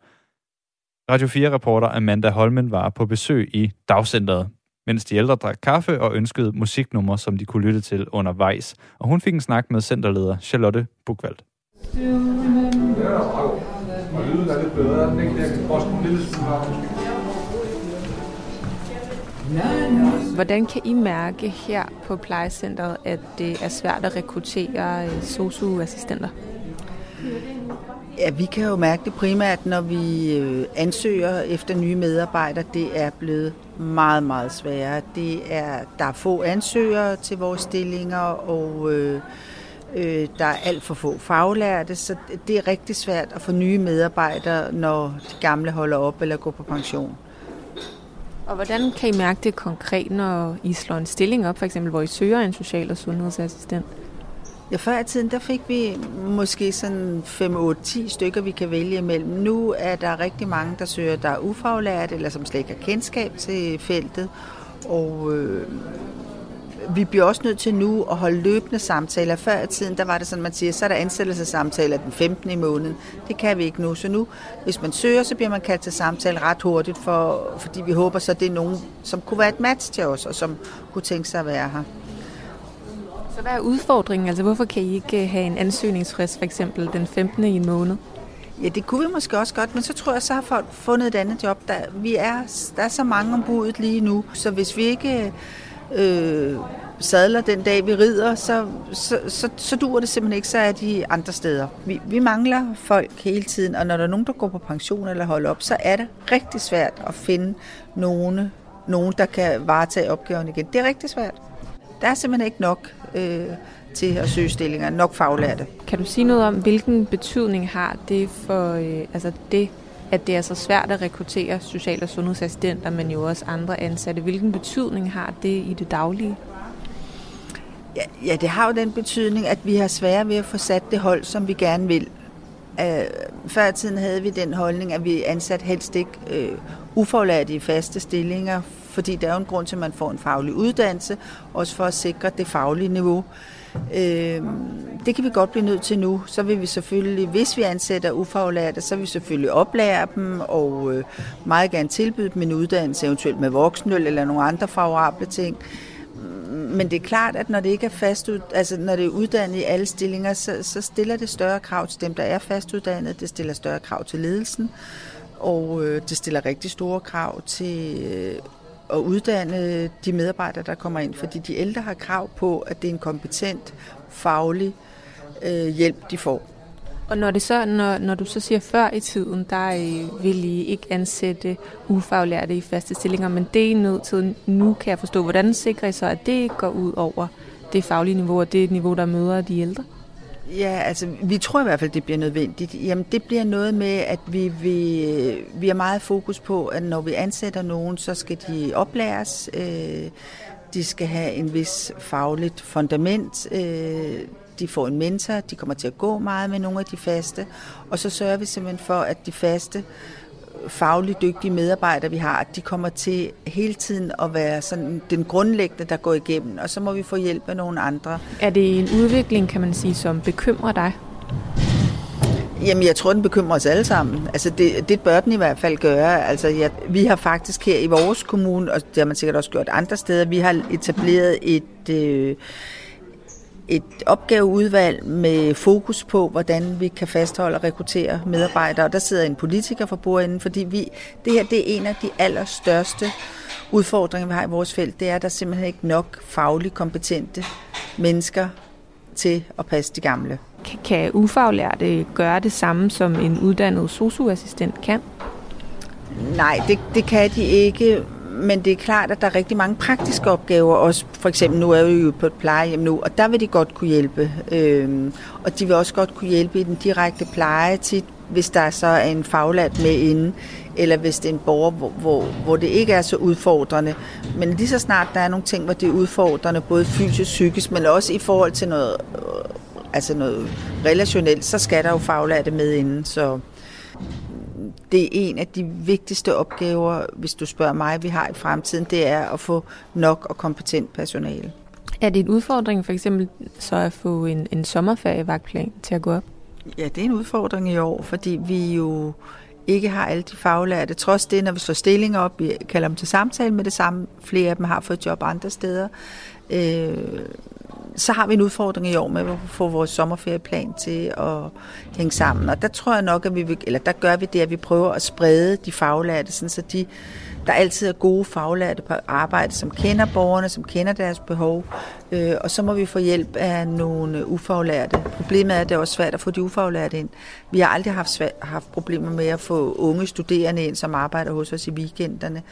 Radio 4-reporter Amanda Holmen var på besøg i dagcenteret, mens de ældre drak kaffe og ønskede musiknumre, som de kunne lytte til undervejs. Og hun fik en snak med centerleder Charlotte Bukvald. Og lyden er lidt bedre. Den kan også en lille smule Hvordan kan I mærke her på plejecentret, at det er svært at rekruttere øh, sosu-assistenter? Ja, vi kan jo mærke det primært, når vi øh, ansøger efter nye medarbejdere. Det er blevet meget, meget sværere. Det er, der er få ansøgere til vores stillinger, og øh, øh, der er alt for få faglærte, så det er rigtig svært at få nye medarbejdere, når de gamle holder op eller går på pension. Og hvordan kan I mærke det konkret, når I slår en stilling op, for eksempel, hvor I søger en social- og sundhedsassistent? Ja, før i tiden, der fik vi måske sådan 5-8-10 stykker, vi kan vælge imellem. Nu er der rigtig mange, der søger, der er ufaglært, eller som slet ikke har kendskab til feltet. Og øh, vi bliver også nødt til nu at holde løbende samtaler. Før i tiden, der var det sådan, man siger, så er der ansættelsessamtaler den 15. i måneden. Det kan vi ikke nu. Så nu, hvis man søger, så bliver man kaldt til samtale ret hurtigt, for, fordi vi håber så, det er nogen, som kunne være et match til os, og som kunne tænke sig at være her. Så hvad er udfordringen? Altså, hvorfor kan I ikke øh, have en ansøgningsfrist, for eksempel den 15. i en måned? Ja, det kunne vi måske også godt, men så tror jeg, så har folk fundet et andet job. Der, vi er, der er så mange om budet lige nu, så hvis vi ikke øh, sadler den dag, vi rider, så, så, så, så duer det simpelthen ikke, så er de andre steder. Vi, vi mangler folk hele tiden, og når der er nogen, der går på pension eller holder op, så er det rigtig svært at finde nogen, nogen der kan varetage opgaven igen. Det er rigtig svært. Der er simpelthen ikke nok øh, til at søge stillinger, nok faglærte. Kan du sige noget om, hvilken betydning har det for øh, altså det, at det er så svært at rekruttere social- og sundhedsassistenter, men jo også andre ansatte. Hvilken betydning har det i det daglige? Ja, ja, det har jo den betydning, at vi har svære ved at få sat det hold, som vi gerne vil. Uh, før i tiden havde vi den holdning, at vi ansat helst ikke uh, ufaglærte i faste stillinger, fordi der er jo en grund til, at man får en faglig uddannelse, også for at sikre det faglige niveau. Øh, det kan vi godt blive nødt til nu. Så vil vi selvfølgelig, hvis vi ansætter ufaglærte, så vil vi selvfølgelig oplære dem og øh, meget gerne tilbyde dem en uddannelse, eventuelt med voksenøl eller nogle andre favorable ting. Mm, men det er klart, at når det ikke er fast, altså når det er uddannet i alle stillinger, så, så stiller det større krav til dem, der er fastuddannet. Det stiller større krav til ledelsen, og øh, det stiller rigtig store krav til øh, at uddanne de medarbejdere, der kommer ind, fordi de ældre har krav på, at det er en kompetent, faglig øh, hjælp, de får. Og når, det så, når, når du så siger før i tiden, der øh, vil I ikke ansætte ufaglærte i faste stillinger, men det er nødt til nu, kan jeg forstå. Hvordan sikrer I så, at det ikke går ud over det faglige niveau, og det niveau, der møder de ældre? Ja, altså vi tror i hvert fald, det bliver nødvendigt. Jamen det bliver noget med, at vi, vi, vi har meget fokus på, at når vi ansætter nogen, så skal de oplæres. Øh, de skal have en vis fagligt fundament. Øh, de får en mentor, de kommer til at gå meget med nogle af de faste. Og så sørger vi simpelthen for, at de faste fagligt dygtige medarbejdere, vi har, de kommer til hele tiden at være sådan den grundlæggende, der går igennem, og så må vi få hjælp af nogle andre. Er det en udvikling, kan man sige, som bekymrer dig? Jamen, jeg tror, den bekymrer os alle sammen. Altså, det, det bør den i hvert fald gøre. Altså, ja, vi har faktisk her i vores kommune, og det har man sikkert også gjort andre steder, vi har etableret et... Øh, et opgaveudvalg med fokus på, hvordan vi kan fastholde og rekruttere medarbejdere. Og der sidder en politiker for bordenden, fordi vi, det her det er en af de allerstørste udfordring, vi har i vores felt, det er, at der er simpelthen ikke nok fagligt kompetente mennesker til at passe de gamle. Kan- Kan ufaglærte gøre det samme, som en uddannet socioassistent kan? Nej, det, det kan de ikke, men det er klart, at der er rigtig mange praktiske opgaver også. For eksempel, nu er vi jo på et plejehjem nu, og der vil de godt kunne hjælpe. Øhm, og de vil også godt kunne hjælpe i den direkte pleje tit, hvis der så er en faglært med inde, eller hvis det er en borger, hvor, hvor, hvor det ikke er så udfordrende. Men lige så snart der er nogle ting, hvor det er udfordrende, både fysisk og psykisk, men også i forhold til noget, øh, altså noget relationelt, så skal der jo faglærte med inden. Så det er en af de vigtigste opgaver, hvis du spørger mig, vi har i fremtiden, det er at få nok og kompetent personale. Er det en udfordring for eksempel så at få en, en sommerferievagtplan til at gå op? Ja, det er en udfordring i år, fordi vi jo ikke har alle de faglærte. Trods det, når vi slår stillinger op, vi kalder dem til samtale med det samme, flere af dem har fået job andre steder, øh, så har vi en udfordring i år med at få vores sommerferieplan til at hænge sammen. Og der tror jeg nok, at vi vil, eller der gør vi det, at vi prøver at sprede de faglærte, sådan så de, der altid er gode faglærte på arbejde, som kender borgerne, som kender deres behov, øh, og så må vi få hjælp af nogle ufaglærte. Problemet er, at det er også svært at få de ufaglærte ind. Vi har aldrig haft, svært, haft problemer med at få unge studerende ind, som arbejder hos os i weekenderne.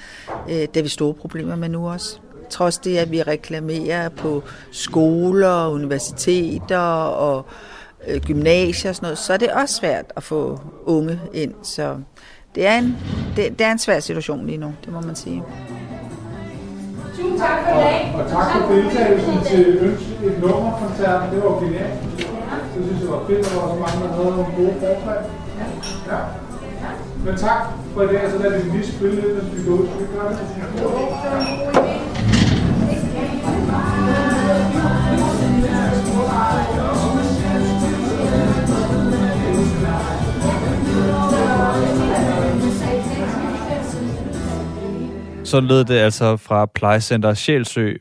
Øh, det er vi store problemer med nu også trods det, at vi reklamerer på skoler, universiteter og øh, gymnasier og sådan noget, så er det også svært at få unge ind. Så det er en, det, det er en svær situation lige nu, det må man sige. Tusind tak for i dag. Og, og tak for deltagelsen til ønske et nummerkoncert. Det var genialt. Det synes jeg var fedt, at der var så mange, der havde nogle gode forslag. Ja. Men tak for i dag, så lader vi lige spille lidt, hvis vi går ud. Skal vi gøre det? Så lød det altså fra plejecenter Sjælsø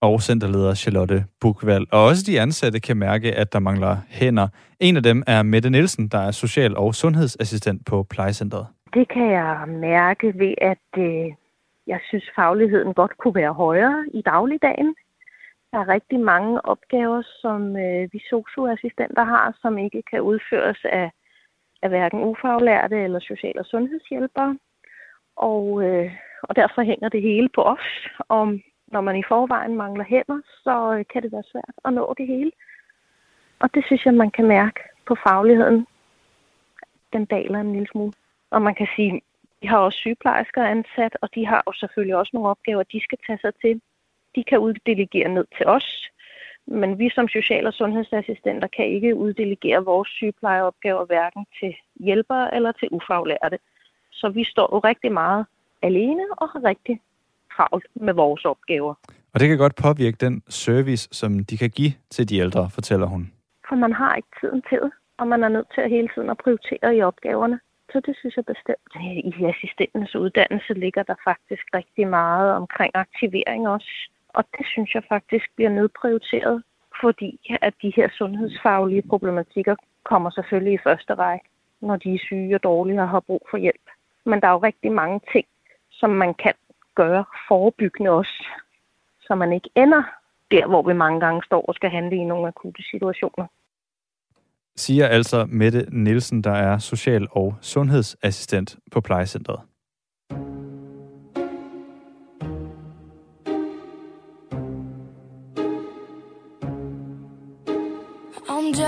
og centerleder Charlotte Bukvald. Og også de ansatte kan mærke, at der mangler hænder. En af dem er Mette Nielsen, der er social- og sundhedsassistent på plejecentret. Det kan jeg mærke ved, at øh, jeg synes, fagligheden godt kunne være højere i dagligdagen. Der er rigtig mange opgaver, som øh, vi socioassistenter har, som ikke kan udføres af, af hverken ufaglærte eller social- og sundhedshjælpere. Og, øh, og derfor hænger det hele på os. Og når man i forvejen mangler hænder, så øh, kan det være svært at nå det hele. Og det synes jeg, man kan mærke på fagligheden. Den daler en lille smule. Og man kan sige, vi har også sygeplejersker ansat, og de har jo selvfølgelig også nogle opgaver, de skal tage sig til. De kan uddelegere ned til os, men vi som social- og sundhedsassistenter kan ikke uddelegere vores sygeplejeopgaver hverken til hjælpere eller til ufaglærte. Så vi står jo rigtig meget alene og har rigtig travlt med vores opgaver. Og det kan godt påvirke den service, som de kan give til de ældre, fortæller hun. For man har ikke tiden til og man er nødt til at hele tiden at prioritere i opgaverne. Så det synes jeg bestemt. I assistentens uddannelse ligger der faktisk rigtig meget omkring aktivering også. Og det synes jeg faktisk bliver nedprioriteret, fordi at de her sundhedsfaglige problematikker kommer selvfølgelig i første række, når de er syge og dårlige og har brug for hjælp. Men der er jo rigtig mange ting, som man kan gøre forebyggende også, så man ikke ender der, hvor vi mange gange står og skal handle i nogle akutte situationer. Siger altså Mette Nielsen, der er social- og sundhedsassistent på plejecentret.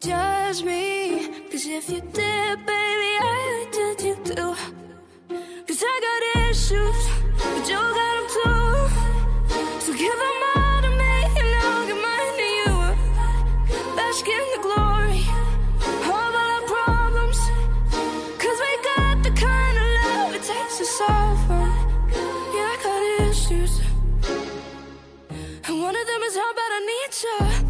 judge me, cause if you did, baby, I judge you too. Cause I got issues, but you got them too. So give them all to me, and I'll give mine to you. Bask in the glory of all our problems. Cause we got the kind of love it takes to solve. Yeah, I got issues. And one of them is nervous. You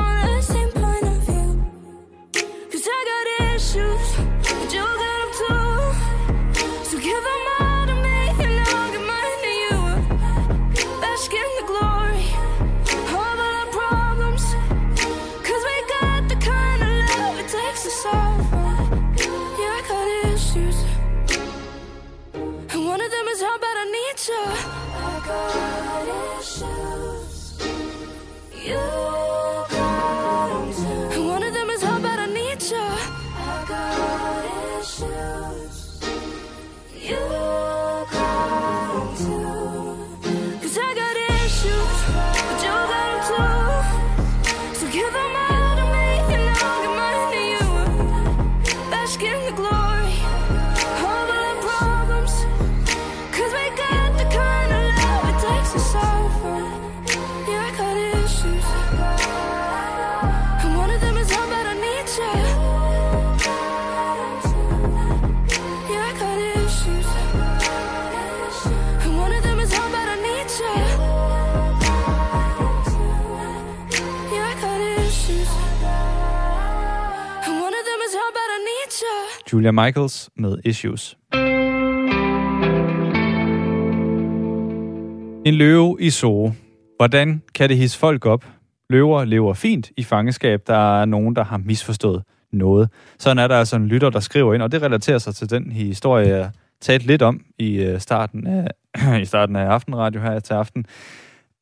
bad Julia Michaels med Issues. En løve i zoo. Hvordan kan det hisse folk op? Løver lever fint i fangeskab. Der er nogen, der har misforstået noget. Sådan er der altså en lytter, der skriver ind, og det relaterer sig til den historie, jeg talte lidt om i øh, starten af, i starten af Aftenradio her til aften,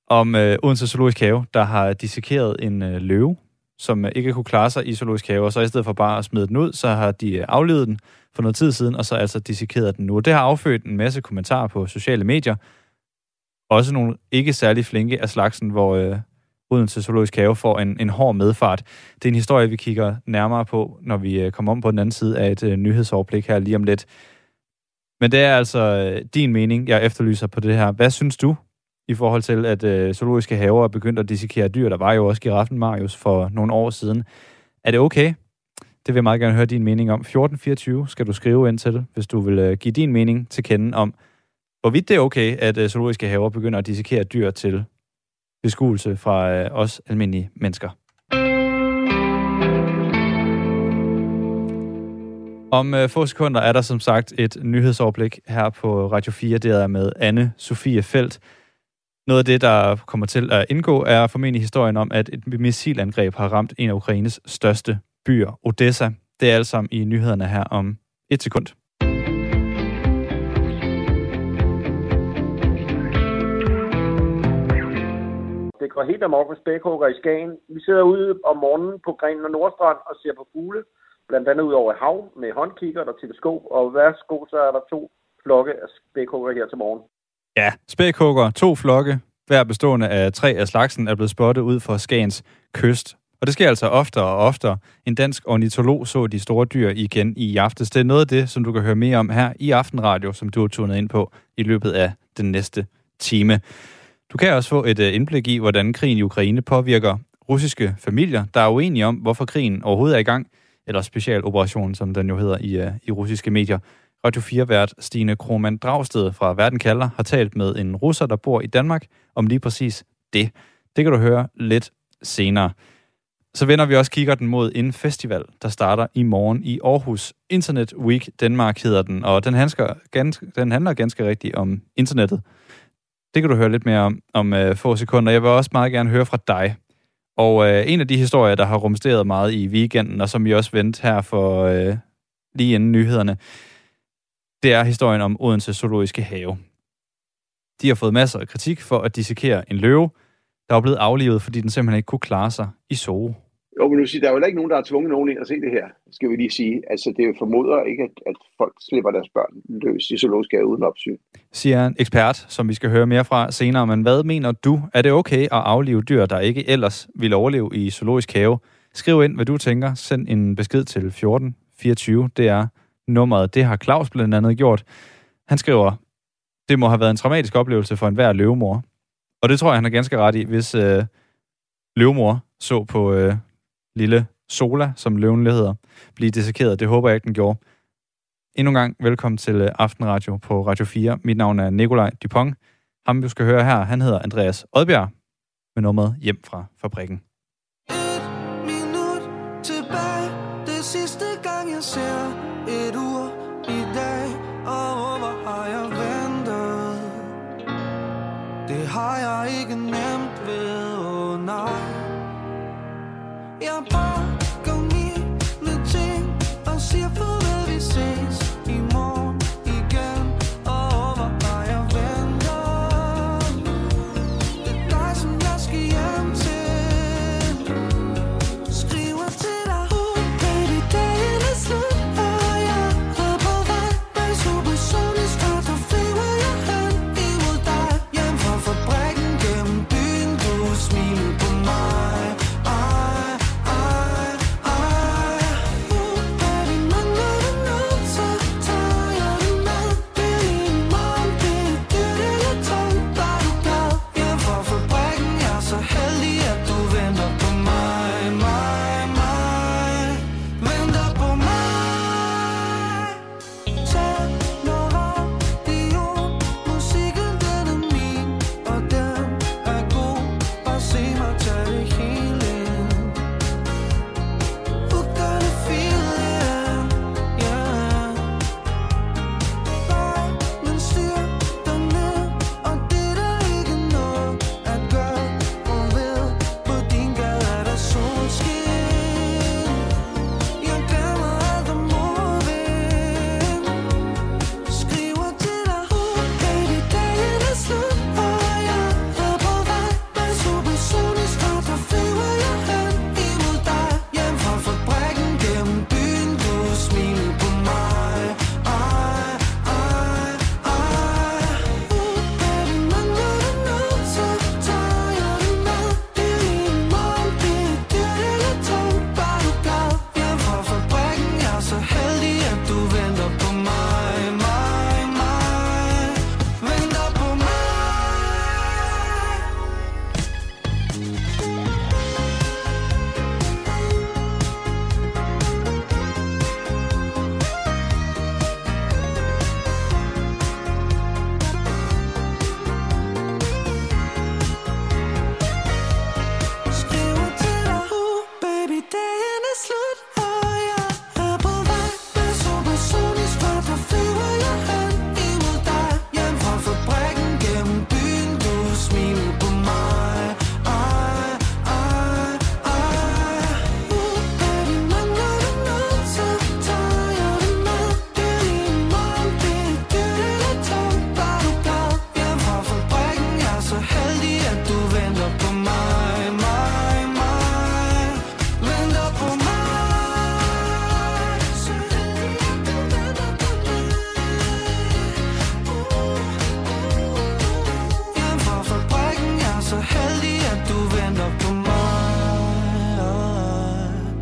om øh, Odense Zoologisk Have, der har dissekeret en øh, løve, som øh, ikke kunne klare sig i Zoologisk Have, og så i stedet for bare at smide den ud, så har de øh, aflevet den for noget tid siden, og så altså dissekeret den nu. Det har affødt en masse kommentarer på sociale medier, også nogle ikke særlig flinke af slagsen, hvor øh, Odense Zoologisk Have får en, en hård medfart. Det er en historie, vi kigger nærmere på, når vi øh, kommer om på den anden side af et øh, nyhedsoverblik her lige om lidt. Men det er altså øh, din mening, jeg efterlyser på det her. Hvad synes du i forhold til, at øh, zoologiske haver er begyndt at dissekere dyr? Der var jo også giraffen Marius for nogle år siden. Er det okay? Det vil jeg meget gerne høre din mening om. 1424 skal du skrive ind til, hvis du vil øh, give din mening til kende om, hvorvidt det er okay, at øh, zoologiske haver begynder at dissekere dyr til beskuelse fra øh, os almindelige mennesker. Om øh, få sekunder er der som sagt et nyhedsoverblik her på Radio 4, det er med Anne Sofie Felt. Noget af det, der kommer til at indgå, er formentlig historien om, at et missilangreb har ramt en af Ukraines største byer, Odessa. Det er alt sammen i nyhederne her om et sekund. Det går helt amok med spækhugger i Skagen. Vi sidder ude om morgenen på Grenen og Nordstrand og ser på fugle, blandt andet ud over hav med håndkikker og teleskop, og værsgo, så er der to flokke af spækhugger her til morgen. Ja, spækhugger, to flokke, hver bestående af tre af slagsen, er blevet spottet ud for Skagens kyst. Og det sker altså oftere og oftere. En dansk ornitolog så de store dyr igen i aftes. Det er noget af det, som du kan høre mere om her i Aftenradio, som du har tunet ind på i løbet af den næste time. Du kan også få et øh, indblik i, hvordan krigen i Ukraine påvirker russiske familier, der er uenige om, hvorfor krigen overhovedet er i gang, eller specialoperationen, som den jo hedder i, øh, i russiske medier. Radio 4-vært Stine Krohmann Dragsted fra Verden kalder har talt med en russer, der bor i Danmark, om lige præcis det. Det kan du høre lidt senere. Så vender vi også kigger den mod en festival, der starter i morgen i Aarhus. Internet Week Danmark hedder den, og den, handsker, ganske, den handler ganske rigtigt om internettet. Det kan du høre lidt mere om om øh, få sekunder. Jeg vil også meget gerne høre fra dig. Og øh, en af de historier, der har rumsteret meget i weekenden, og som vi også vendte her for øh, lige inden nyhederne, det er historien om Odense Zoologiske Have. De har fået masser af kritik for at dissekere en løve, der er blevet aflivet, fordi den simpelthen ikke kunne klare sig i zoo. Jo, men nu siger, der er jo ikke nogen, der har tvunget nogen ind at se det her, skal vi lige sige. Altså, det er formoder ikke, at, at folk slipper deres børn løs i zoologisk have uden opsyn. Siger en ekspert, som vi skal høre mere fra senere. Men hvad mener du? Er det okay at aflive dyr, der ikke ellers ville overleve i zoologisk have, Skriv ind, hvad du tænker. Send en besked til 1424. Det er nummeret. Det har Claus blandt andet gjort. Han skriver, det må have været en traumatisk oplevelse for enhver løvemor. Og det tror jeg, han er ganske ret i, hvis øh, løvemor så på øh, lille Sola, som løven hedder, blive dissekeret. Det håber jeg ikke, den gjorde. Endnu en gang velkommen til øh, Aftenradio på Radio 4. Mit navn er Nikolaj Dupont. Ham, du skal høre her, han hedder Andreas Odbjerg med nummeret Hjem fra fabrikken. Jeg pakker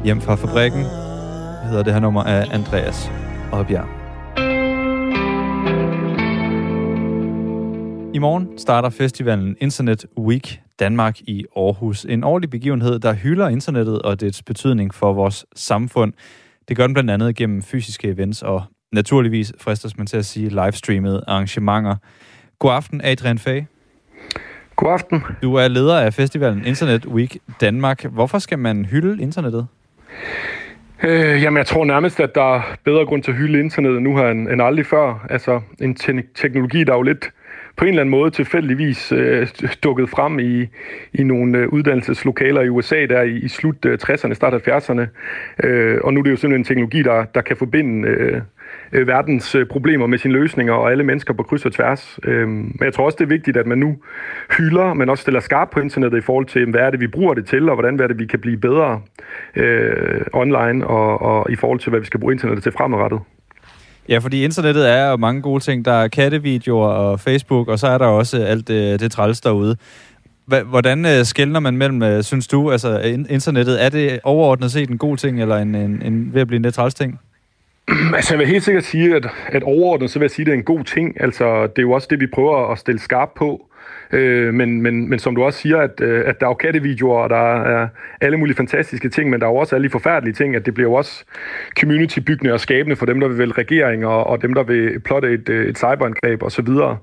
Hjem fra fabrikken hedder det her nummer af Andreas Odbjerg. I morgen starter festivalen Internet Week Danmark i Aarhus. En årlig begivenhed, der hylder internettet og dets betydning for vores samfund. Det gør den blandt andet gennem fysiske events og naturligvis, fristes man til at sige, livestreamede arrangementer. God aften, Adrian Fag. God aften. Du er leder af festivalen Internet Week Danmark. Hvorfor skal man hylde internettet? Øh, jamen, jeg tror nærmest, at der er bedre grund til at hylde internettet nu her end, end aldrig før. Altså, en te- teknologi, der er jo lidt på en eller anden måde tilfældigvis øh, dukket frem i, i nogle øh, uddannelseslokaler i USA der i, i slut øh, 60'erne, start 70'erne. Øh, og nu er det jo simpelthen en teknologi, der, der kan forbinde øh, øh, verdens øh, problemer med sine løsninger og alle mennesker på kryds og tværs. Øh, men jeg tror også, det er vigtigt, at man nu hylder, men også stiller skarp på internettet i forhold til, hvad er det, vi bruger det til, og hvordan er det, vi kan blive bedre øh, online, og, og i forhold til, hvad vi skal bruge internettet til fremadrettet. Ja, fordi internettet er jo mange gode ting. Der er kattevideoer og Facebook, og så er der også alt det, det træls derude. Hvordan øh, skældner man mellem, øh, synes du, altså internettet, er det overordnet set en god ting, eller en, en, en ved at blive en lidt træls ting? Altså, jeg vil helt sikkert sige, at, at overordnet, så vil jeg sige, at det er en god ting. Altså, det er jo også det, vi prøver at stille skarp på. Øh, men, men, men som du også siger, at, øh, at der er jo kattevideoer, og der er alle mulige fantastiske ting, men der er jo også alle de forfærdelige ting, at det bliver jo også community-byggende og skabende for dem, der vil vælge regering, og, og dem, der vil plotte et, øh, et cyberangreb osv. Så,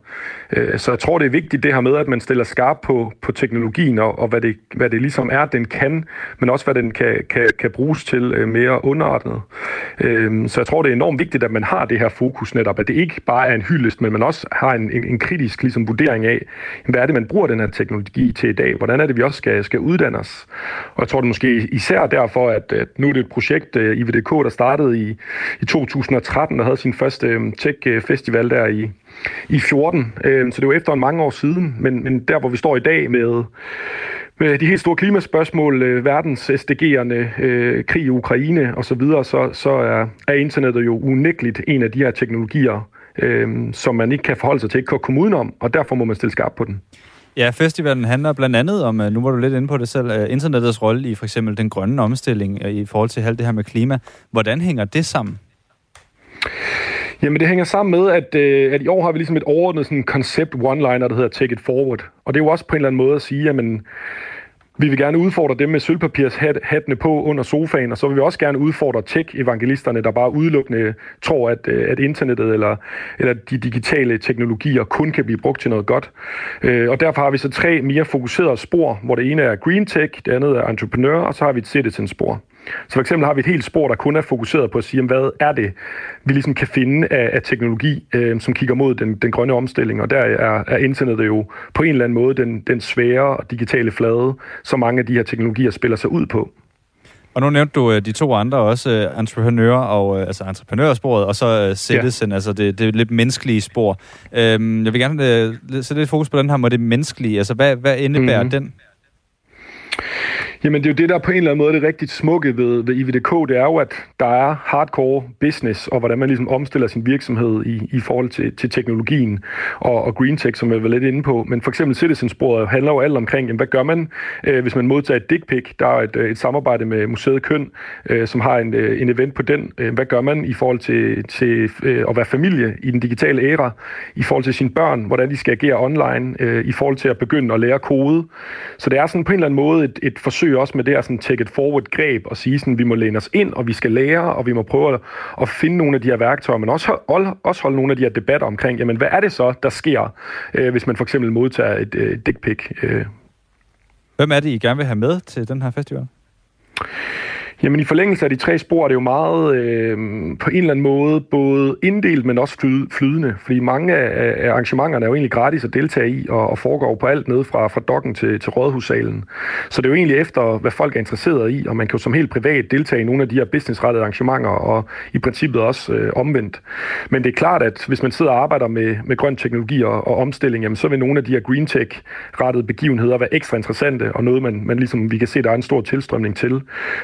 øh, så jeg tror, det er vigtigt det her med, at man stiller skarp på, på teknologien, og, og hvad, det, hvad det ligesom er, den kan, men også hvad den kan, kan, kan bruges til øh, mere underordnet. Øh, så jeg tror, det er enormt vigtigt, at man har det her fokus netop, at det ikke bare er en hyldest, men man også har en, en, en kritisk ligesom, vurdering af, hvad er det, man bruger den her teknologi til i dag? Hvordan er det, vi også skal, skal uddanne os? Og jeg tror det måske især derfor, at, at nu er det et projekt, øh, uh, IVDK, der startede i, i 2013, der havde sin første øhm, tech-festival øh, der i, i 14. Øhm, så det var efter en mange år siden, men, men der, hvor vi står i dag med med de helt store klimaspørgsmål, øh, verdens SDG'erne, øh, krig i Ukraine osv., så, videre, så, så er, er internettet jo unægteligt en af de her teknologier, øh, som man ikke kan forholde sig til, ikke kan komme udenom, og derfor må man stille skarp på den. Ja, festivalen handler blandt andet om, øh, nu var du lidt inde på det selv, øh, internettets rolle i for eksempel den grønne omstilling øh, i forhold til alt det her med klima. Hvordan hænger det sammen? Jamen det hænger sammen med, at, øh, at i år har vi ligesom et overordnet sådan koncept one-liner, der hedder Take it forward. Og det er jo også på en eller anden måde at sige, at vi vil gerne udfordre dem med sølvpapirshattene på under sofaen, og så vil vi også gerne udfordre tech-evangelisterne, der bare udelukkende tror, at, øh, at internettet eller, eller de digitale teknologier kun kan blive brugt til noget godt. Øh, og derfor har vi så tre mere fokuserede spor, hvor det ene er green tech, det andet er entreprenør, og så har vi et citizen-spor. Så for eksempel har vi et helt spor, der kun er fokuseret på at sige, hvad er det, vi ligesom kan finde af, af teknologi, øh, som kigger mod den, den grønne omstilling. Og der er, er internettet jo på en eller anden måde den, den svære og digitale flade, som mange af de her teknologier spiller sig ud på. Og nu nævnte du de to andre også, uh, entreprenører og uh, altså entreprenørsporet, og så citizen, ja. altså det, det lidt menneskelige spor. Uh, jeg vil gerne sætte lidt fokus på den her med det menneskelige. Altså, hvad, hvad indebærer mm-hmm. den? Jamen det er jo det, der på en eller anden måde er det rigtig smukke ved, ved IVDK, det er jo, at der er hardcore business, og hvordan man ligesom omstiller sin virksomhed i, i forhold til, til teknologien og, og green tech, som jeg var lidt inde på. Men for eksempel citizensporet handler jo alt omkring, jamen, hvad gør man, øh, hvis man modtager et dick pic? Der er et, øh, et samarbejde med Museet Køn, øh, som har en, øh, en event på den. Øh, hvad gør man i forhold til, til øh, at være familie i den digitale æra, i forhold til sine børn, hvordan de skal agere online, øh, i forhold til at begynde at lære kode. Så det er sådan på en eller anden måde et, et forsøg også med det at sådan take it forward greb og sige sådan, vi må læne os ind, og vi skal lære, og vi må prøve at, at finde nogle af de her værktøjer, men også, hold, også holde nogle af de her debatter omkring, jamen hvad er det så, der sker, øh, hvis man for eksempel modtager et øh, dick pic? Øh. Hvem er det, I gerne vil have med til den her festival? Jamen i forlængelse af de tre spor er det jo meget øh, på en eller anden måde både inddelt, men også flydende. Fordi mange af, af arrangementerne er jo egentlig gratis at deltage i, og, og foregår på alt ned fra, fra dokken til, til rådhussalen. Så det er jo egentlig efter, hvad folk er interesseret i, og man kan jo som helt privat deltage i nogle af de her businessrettede arrangementer, og i princippet også øh, omvendt. Men det er klart, at hvis man sidder og arbejder med, med grøn teknologi og, og omstilling, jamen, så vil nogle af de her green tech-rettede begivenheder være ekstra interessante, og noget, man, man ligesom, vi kan se, der er en stor tilstrømning til.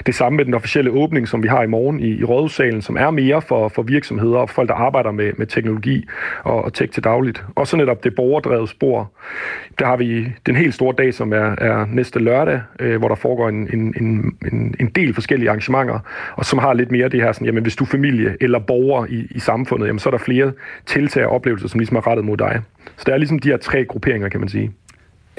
Det samme med den officielle åbning, som vi har i morgen i, i Rådhussalen, som er mere for, for virksomheder og folk, der arbejder med, med teknologi og, og tech til dagligt. Og så netop det borgerdrevet spor. Der har vi den helt store dag, som er, er næste lørdag, øh, hvor der foregår en, en, en, en del forskellige arrangementer, og som har lidt mere det her, sådan, jamen hvis du er familie eller borger i, i samfundet, jamen så er der flere tiltag og oplevelser, som ligesom er rettet mod dig. Så der er ligesom de her tre grupperinger, kan man sige.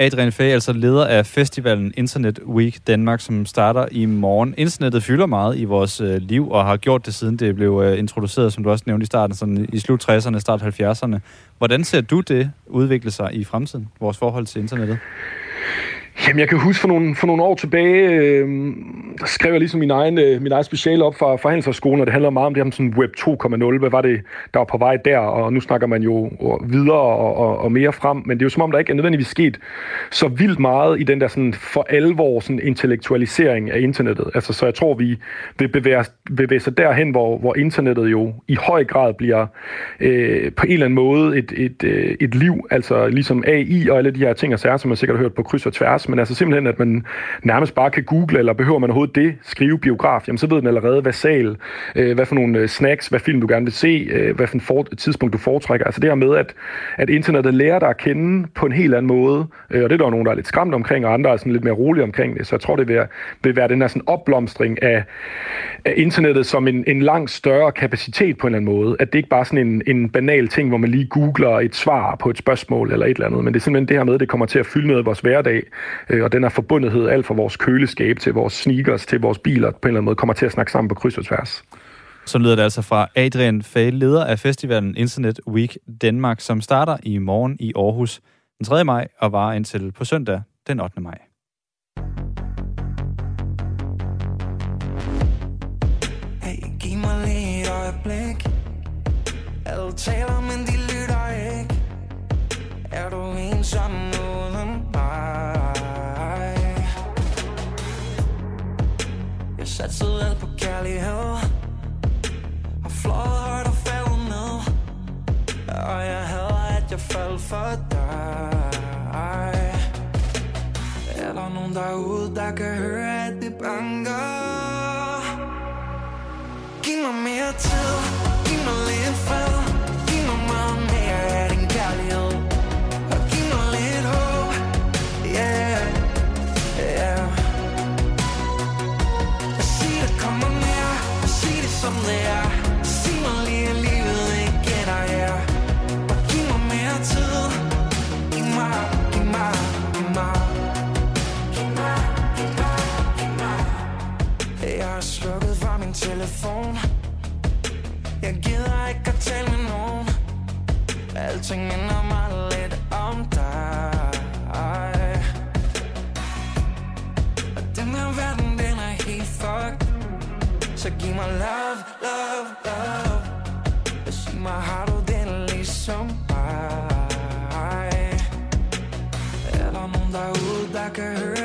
Adrian Fay, altså leder af festivalen Internet Week Danmark, som starter i morgen. Internettet fylder meget i vores øh, liv, og har gjort det siden det blev øh, introduceret, som du også nævnte i starten, sådan i slut 60'erne, start 70'erne. Hvordan ser du det udvikle sig i fremtiden, vores forhold til internettet? Jamen, jeg kan huske for nogle, for nogle år tilbage, øh, der skrev jeg ligesom min egen, øh, min egen speciale op fra, fra og det handler meget om det her sådan Web 2.0. Hvad var det, der var på vej der? Og nu snakker man jo videre og, og, og mere frem, men det er jo som om, der ikke er nødvendigvis sket så vildt meget i den der sådan for alvor sådan intellektualisering af internettet. Altså, så jeg tror, vi vil bevæge, bevæge sig derhen, hvor, hvor internettet jo i høj grad bliver øh, på en eller anden måde et, et, et, et liv, altså ligesom AI og alle de her ting og sager, som man sikkert har hørt på kryds og tværs, men altså simpelthen, at man nærmest bare kan google, eller behøver man overhovedet det, skrive biograf, jamen så ved den allerede, hvad sal, øh, hvad for nogle øh, snacks, hvad film du gerne vil se, øh, hvad for et for, tidspunkt du foretrækker. Altså det her med, at, at internettet lærer dig at kende på en helt anden måde, øh, og det er der nogen, der er lidt skræmt omkring, og andre er sådan lidt mere rolige omkring det, så jeg tror, det vil, vil være den her sådan opblomstring af, af internettet som en, en langt større kapacitet på en eller anden måde. At det ikke bare er sådan en, en banal ting, hvor man lige googler et svar på et spørgsmål eller et eller andet, men det er simpelthen det her med, at det kommer til at fylde noget af vores hverdag, øh, og den her forbundethed, alt fra vores køleskab til vores sneakers til vores biler, på en eller anden måde kommer til at snakke sammen på kryds og tværs. Så lyder det altså fra Adrian Fay, leder af festivalen Internet Week Danmark, som starter i morgen i Aarhus den 3. maj og varer indtil på søndag den 8. maj. Hey, giv mig lige et øjeblik Alle taler, men de lytter ikke Er du ensom uden Sat sig alt på kærlighed Har flået højt og faldet ned. Og jeg hader, at jeg faldt for dig. Er der nogen derude, der kan høre, at det banker? Giv mig mere tid, giv mig lidt fred. Telefon. Jeg gider ikke at tale med nogen. Alting minder mig lidt om dig. Og den her verden, den er helt fucked. Så giv mig love, love, love. Og sig mig, har du den ligesom mig? Er der nogen derude, der kan høre,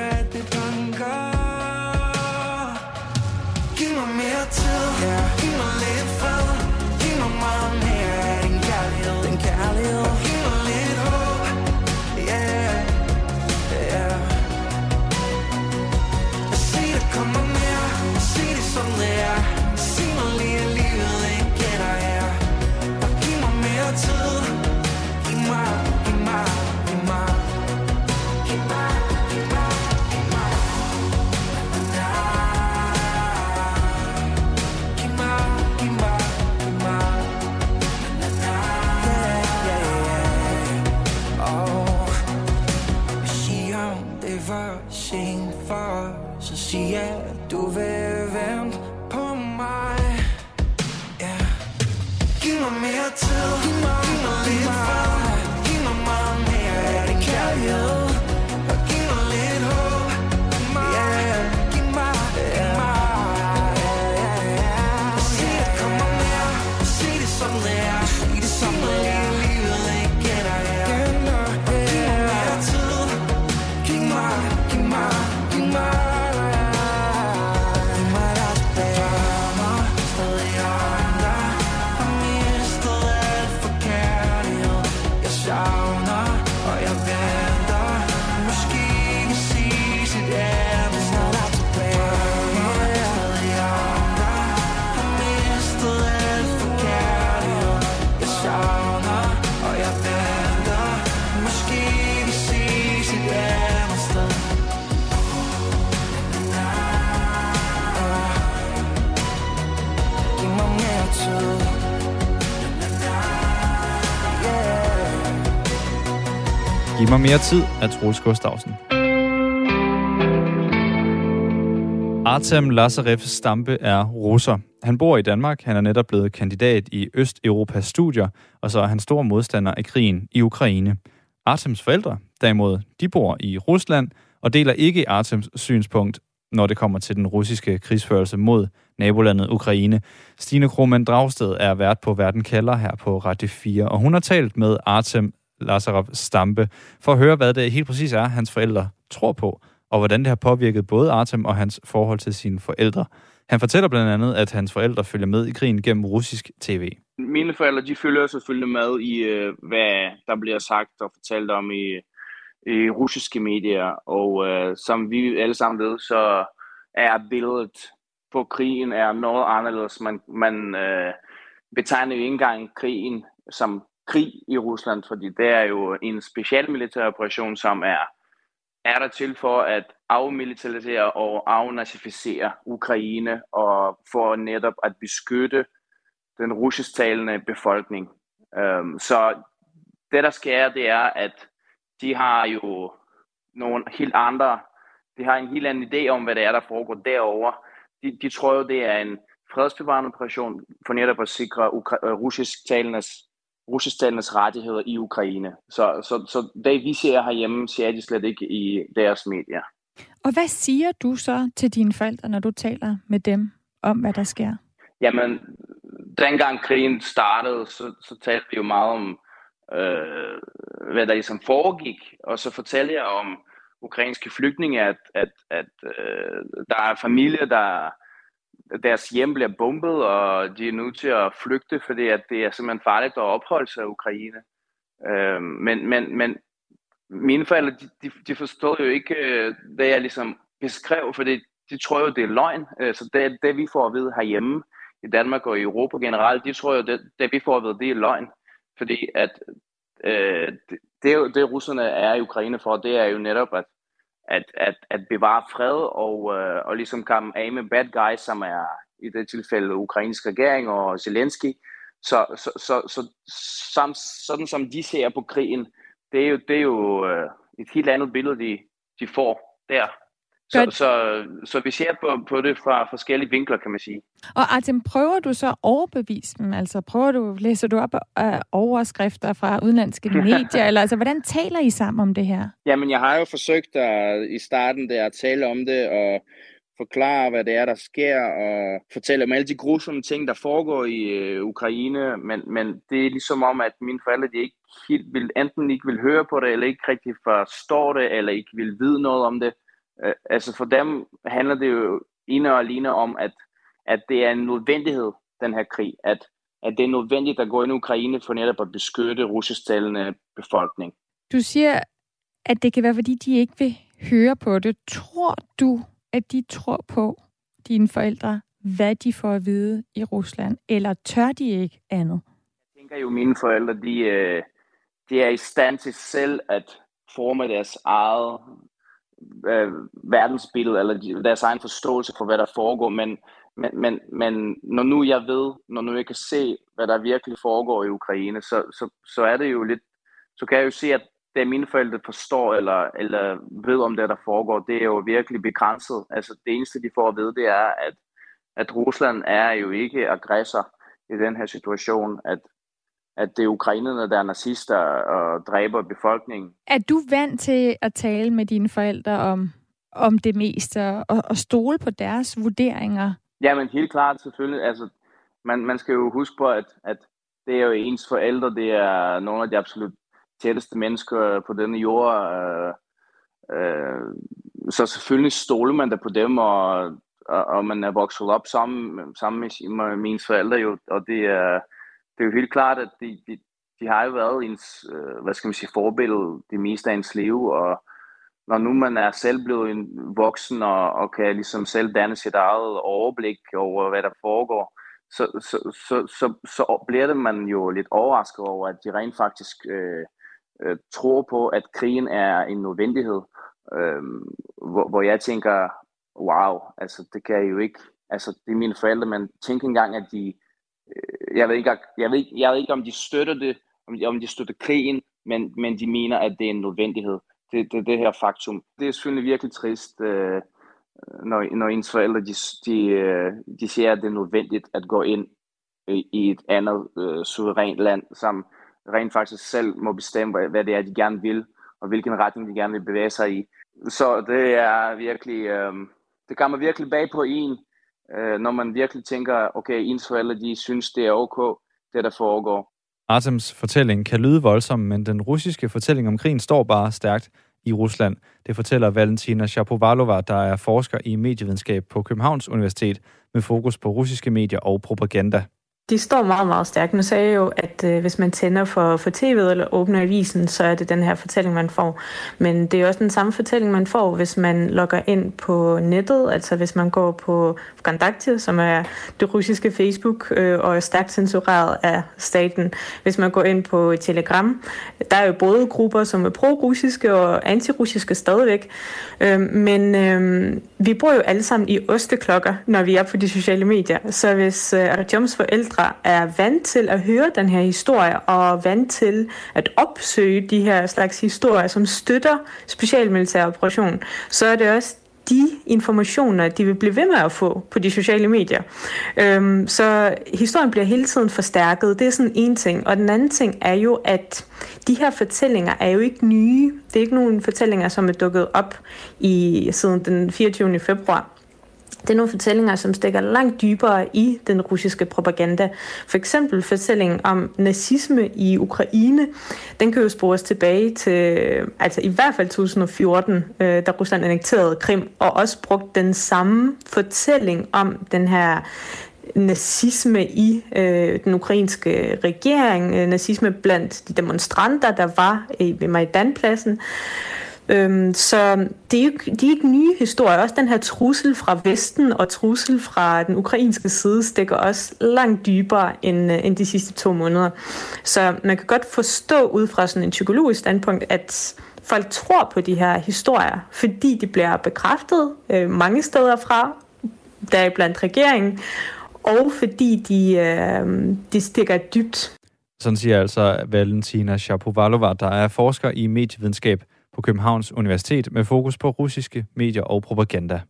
mig mere tid af Troels Gustafsson. Artem Lazarev Stampe er russer. Han bor i Danmark. Han er netop blevet kandidat i Østeuropas studier, og så er han stor modstander af krigen i Ukraine. Artems forældre, derimod, de bor i Rusland og deler ikke Artems synspunkt, når det kommer til den russiske krigsførelse mod nabolandet Ukraine. Stine Krohmann Dragsted er vært på Verden kalder her på Radio 4, og hun har talt med Artem Lazarov Stampe for at høre, hvad det helt præcis er, hans forældre tror på, og hvordan det har påvirket både Artem og hans forhold til sine forældre. Han fortæller blandt andet, at hans forældre følger med i krigen gennem russisk tv. Mine forældre, de følger selvfølgelig med i, øh, hvad der bliver sagt og fortalt om i, i russiske medier, og øh, som vi alle sammen ved, så er billedet på krigen er noget anderledes. Man, man øh, betegner jo ikke engang krigen som krig i Rusland, fordi det er jo en specialmilitær operation, som er, er der til for at afmilitarisere og afnazificere Ukraine, og for netop at beskytte den russisktalende befolkning. Um, så det, der sker, det er, at de har jo nogle helt andre, de har en helt anden idé om, hvad det er, der foregår derovre. De, de tror jo, det er en fredsbevarende operation for netop at sikre ukra- talendes russisktalendes rettigheder i Ukraine. Så, så, så det, vi ser herhjemme, ser de slet ikke i deres medier. Og hvad siger du så til dine forældre, når du taler med dem om, hvad der sker? Jamen, dengang krigen startede, så, så talte vi jo meget om, øh, hvad der ligesom foregik, og så fortalte jeg om ukrainske flygtninge, at, at, at øh, der er familier, der deres hjem bliver bombet, og de er nødt til at flygte, fordi at det er simpelthen farligt at opholde sig i Ukraine. Øh, men, men, men mine forældre, de, de, de forstod jo ikke øh, det, jeg ligesom beskrev, fordi de tror jo, det er løgn. Øh, så det, det, vi får at vide herhjemme i Danmark og i Europa generelt, de tror jo, det, det vi får at vide, det er løgn. Fordi at øh, det, det, det russerne er i Ukraine for, det er jo netop at, at, at, at bevare fred og, øh, og ligesom komme af med bad guys, som er i det tilfælde ukrainsk regering og Zelensky. Så, så, så, så som, sådan som de ser på krigen, det er jo, det er jo øh, et helt andet billede, de, de får der. Så, så, så vi ser på, på det fra forskellige vinkler, kan man sige. Og Artem, prøver du så at overbevise dem? Altså prøver du, læser du op af overskrifter fra udenlandske medier? eller altså, hvordan taler I sammen om det her? Jamen, jeg har jo forsøgt at, i starten der at tale om det, og forklare, hvad det er, der sker, og fortælle om alle de grusomme ting, der foregår i øh, Ukraine, men, men det er ligesom om, at mine forældre, de ikke helt vil, enten ikke vil høre på det, eller ikke rigtig forstår det, eller ikke vil vide noget om det. Øh, altså for dem handler det jo ene og alene om, at, at det er en nødvendighed, den her krig, at, at det er nødvendigt at gå ind i Ukraine for netop at beskytte russisktalende befolkning. Du siger, at det kan være, fordi de ikke vil høre på det. Tror du, at de tror på dine forældre, hvad de får at vide i Rusland, eller tør de ikke andet? Jeg tænker jo, at mine forældre, de, øh, de er i stand til selv at forme deres eget øh, verdensbillede, eller deres egen forståelse for, hvad der foregår, men, men, men, men når nu jeg ved, når nu jeg kan se, hvad der virkelig foregår i Ukraine, så, så, så er det jo lidt, så kan jeg jo se, at det mine forældre forstår, eller, eller ved om det, der foregår, det er jo virkelig begrænset. Altså det eneste, de får at vide, det er, at, at Rusland er jo ikke aggressor i den her situation, at, at det er ukrainerne, der er nazister og dræber befolkningen. Er du vant til at tale med dine forældre om, om det meste, og, og stole på deres vurderinger? Ja, men helt klart selvfølgelig. Altså, man, man skal jo huske på, at, at det er jo ens forældre, det er nogle af de absolut tætteste mennesker på denne jord. Øh, øh, så selvfølgelig stoler man da på dem, og, og, og man er vokset op sammen, sammen med, med mine forældre jo, og det er, det er jo helt klart, at de, de, de har jo været ens, øh, hvad skal man sige, forbillede det meste af ens liv, og når nu man er selv blevet en voksen og, og kan ligesom selv danne sit eget overblik over, hvad der foregår, så, så, så, så, så bliver det man jo lidt overrasket over, at de rent faktisk øh, øh, tror på, at krigen er en nødvendighed, øh, hvor, hvor jeg tænker, wow, altså det kan jeg jo ikke, altså det er mine forældre, men tænk engang, at de, Øh, jeg ved ikke, jeg ved, jeg ved ikke om de støtter det, om de, om de støtter krigen, men, men de mener, at det er en nødvendighed. Det, det, det her faktum. Det er selvfølgelig virkelig trist, øh, når, når ens forældre de, de, øh, de siger, at det er nødvendigt at gå ind i, i et andet øh, suverænt land, som rent faktisk selv må bestemme, hvad det er, de gerne vil, og hvilken retning de gerne vil bevæge sig i. Så det er virkelig, øh, det kommer virkelig bag på en, øh, når man virkelig tænker, okay, ens forældre, de synes, det er ok, det der foregår. Artems fortælling kan lyde voldsom, men den russiske fortælling om krigen står bare stærkt i Rusland. Det fortæller Valentina Shapovalova, der er forsker i medievidenskab på Københavns Universitet med fokus på russiske medier og propaganda. De står meget, meget stærkt. Nu sagde jeg jo, at øh, hvis man tænder for, for tv'et eller åbner avisen, så er det den her fortælling, man får. Men det er også den samme fortælling, man får, hvis man logger ind på nettet. Altså hvis man går på Vkontakte, som er det russiske Facebook, øh, og er stærkt censureret af staten. Hvis man går ind på Telegram, der er jo både grupper, som er pro-russiske og anti-russiske stadigvæk. Øh, men øh, vi bor jo alle sammen i osteklokker, når vi er på de sociale medier. Så hvis øh, Artyoms forældre er vant til at høre den her historie, og vant til at opsøge de her slags historier, som støtter specialmilitær operation, så er det også de informationer, de vil blive ved med at få på de sociale medier. Øhm, så historien bliver hele tiden forstærket. Det er sådan en ting. Og den anden ting er jo, at de her fortællinger er jo ikke nye. Det er ikke nogen fortællinger, som er dukket op i siden den 24. februar. Det er nogle fortællinger, som stikker langt dybere i den russiske propaganda. For eksempel fortællingen om nazisme i Ukraine. Den kan jo spores tilbage til, altså i hvert fald 2014, øh, da Rusland annekterede Krim, og også brugt den samme fortælling om den her nazisme i øh, den ukrainske regering, øh, nazisme blandt de demonstranter, der var i, ved Majdanpladsen. Øhm, så det er, jo, de er ikke nye historier. Også den her trussel fra Vesten og trussel fra den ukrainske side stikker også langt dybere end, øh, end de sidste to måneder. Så man kan godt forstå ud fra sådan en psykologisk standpunkt, at folk tror på de her historier, fordi de bliver bekræftet øh, mange steder fra, der blandt regeringen, og fordi de, øh, de stikker dybt. Sådan siger altså Valentina Shapovalova, der er forsker i medievidenskab på Københavns Universitet med fokus på russiske medier og propaganda.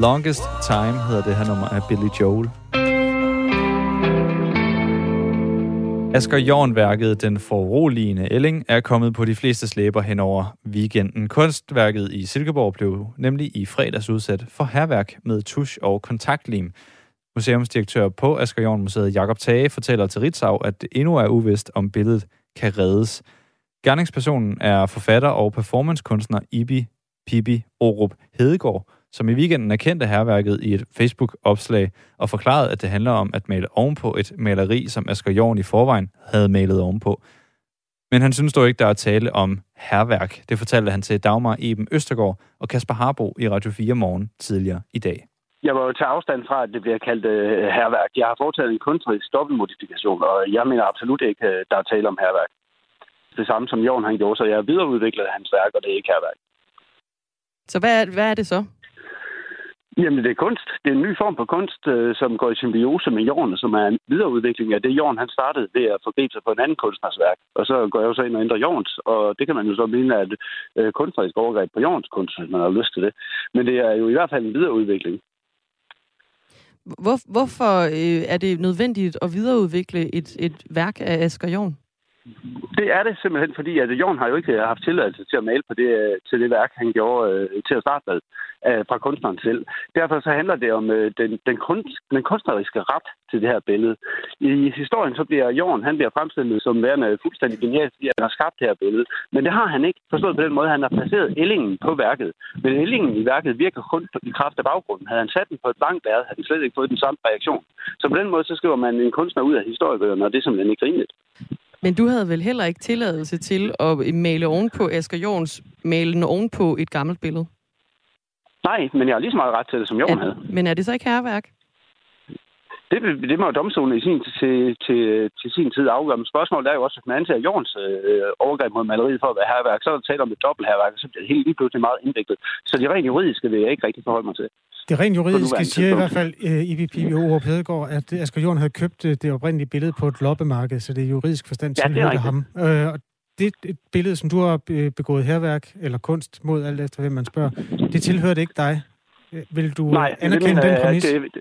Longest Time hedder det her nummer af Billy Joel. Asger Jorn-værket Den foruroligende Elling er kommet på de fleste slæber hen over weekenden. Kunstværket i Silkeborg blev nemlig i fredags udsat for herværk med tusch og kontaktlim. Museumsdirektør på Asger Jorn Museet Jakob Tage fortæller til Ritzau, at det endnu er uvist, om billedet kan reddes. Gerningspersonen er forfatter og performancekunstner Ibi Pibi Orup Hedegaard, som i weekenden erkendte herværket i et Facebook-opslag og forklarede, at det handler om at male ovenpå et maleri, som Asger Jorn i forvejen havde malet ovenpå. Men han synes dog ikke, der er tale om herværk. Det fortalte han til Dagmar Eben Østergaard og Kasper Harbo i Radio 4 morgen tidligere i dag. Jeg var jo til afstand fra, at det bliver kaldt uh, herværk. Jeg har foretaget en kunstnerisk dobbeltmodifikation, og jeg mener absolut ikke, at der er tale om herværk. Det samme som Jorn han gjorde, så jeg har videreudviklet hans værk, og det er ikke herværk. Så hvad er, hvad er det så? Jamen, det er kunst. Det er en ny form for kunst, øh, som går i symbiose med jorden, som er en videreudvikling af det, jorden han startede ved at forgribe sig på en anden kunstners værk. Og så går jeg jo så ind og ændrer jordens, og det kan man jo så mene er et øh, kunstnerisk overgreb på jordens kunst, hvis man har lyst til det. Men det er jo i hvert fald en videreudvikling. Hvor, hvorfor øh, er det nødvendigt at videreudvikle et, et værk af Asger Jorn? Det er det simpelthen, fordi at Jorn har jo ikke øh, haft tilladelse til at male på det, øh, til det værk, han gjorde øh, til at starte med øh, fra kunstneren selv. Derfor så handler det om øh, den, den, kunst, den kunstneriske ret til det her billede. I historien så bliver Jorn, han bliver fremstillet som værende fuldstændig genial, fordi han har skabt det her billede. Men det har han ikke forstået på den måde, han har placeret ellingen på værket. Men ellingen i værket virker kun i kraft af baggrunden. Havde han sat den på et langt lærred, havde han slet ikke fået den samme reaktion. Så på den måde så skriver man en kunstner ud af historiebøgerne, og det er simpelthen ikke rimeligt. Men du havde vel heller ikke tilladelse til at male ovenpå Asger Jorns malende ovenpå et gammelt billede? Nej, men jeg har lige så meget ret til det, som Jorn havde. Men er det så ikke herværk? Det, det må domstolen i sin, til, til, til sin tid afgøre. Men spørgsmålet er jo også, at man anser Jorns øh, overgreb mod maleriet for at være herværk, så er der tale om et dobbelt herværk, og så bliver det helt lige pludselig meget indviklet. Så det rent juridiske vil jeg ikke rigtig forholde mig til. Det rent juridiske siger i hvert fald uh, Ibi Pibi Ore Hedegaard, at Asger Jorn havde købt uh, det oprindelige billede på et loppemarked, så det er juridisk forstand Ja, ham. Uh, og det et billede, som du har øh, begået herværk eller kunst mod, alt efter hvem man spørger, det tilhørte ikke dig. Øh, Vil du Nej, anerkende den jeg, præmis? Det, det,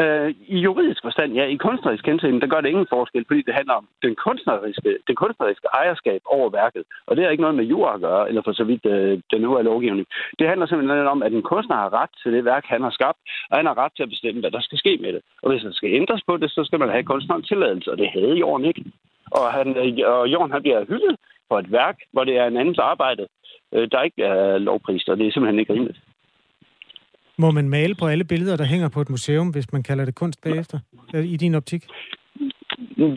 øh, I juridisk forstand, ja. I kunstnerisk henseende, der gør det ingen forskel, fordi det handler om den kunstneriske, det kunstneriske ejerskab over værket. Og det har ikke noget med jura at gøre, eller for så vidt øh, den øvrige lovgivning. Det handler simpelthen om, at en kunstner har ret til det værk, han har skabt, og han har ret til at bestemme, hvad der skal ske med det. Og hvis der skal ændres på det, så skal man have kunstnerens tilladelse, og det havde Jorden ikke. Og, han, øh, og Jorden han bliver hyldet for et værk, hvor det er en andens arbejde, øh, der ikke er lovprist, og det er simpelthen ikke rimeligt. Må man male på alle billeder, der hænger på et museum, hvis man kalder det kunst bagefter, i din optik?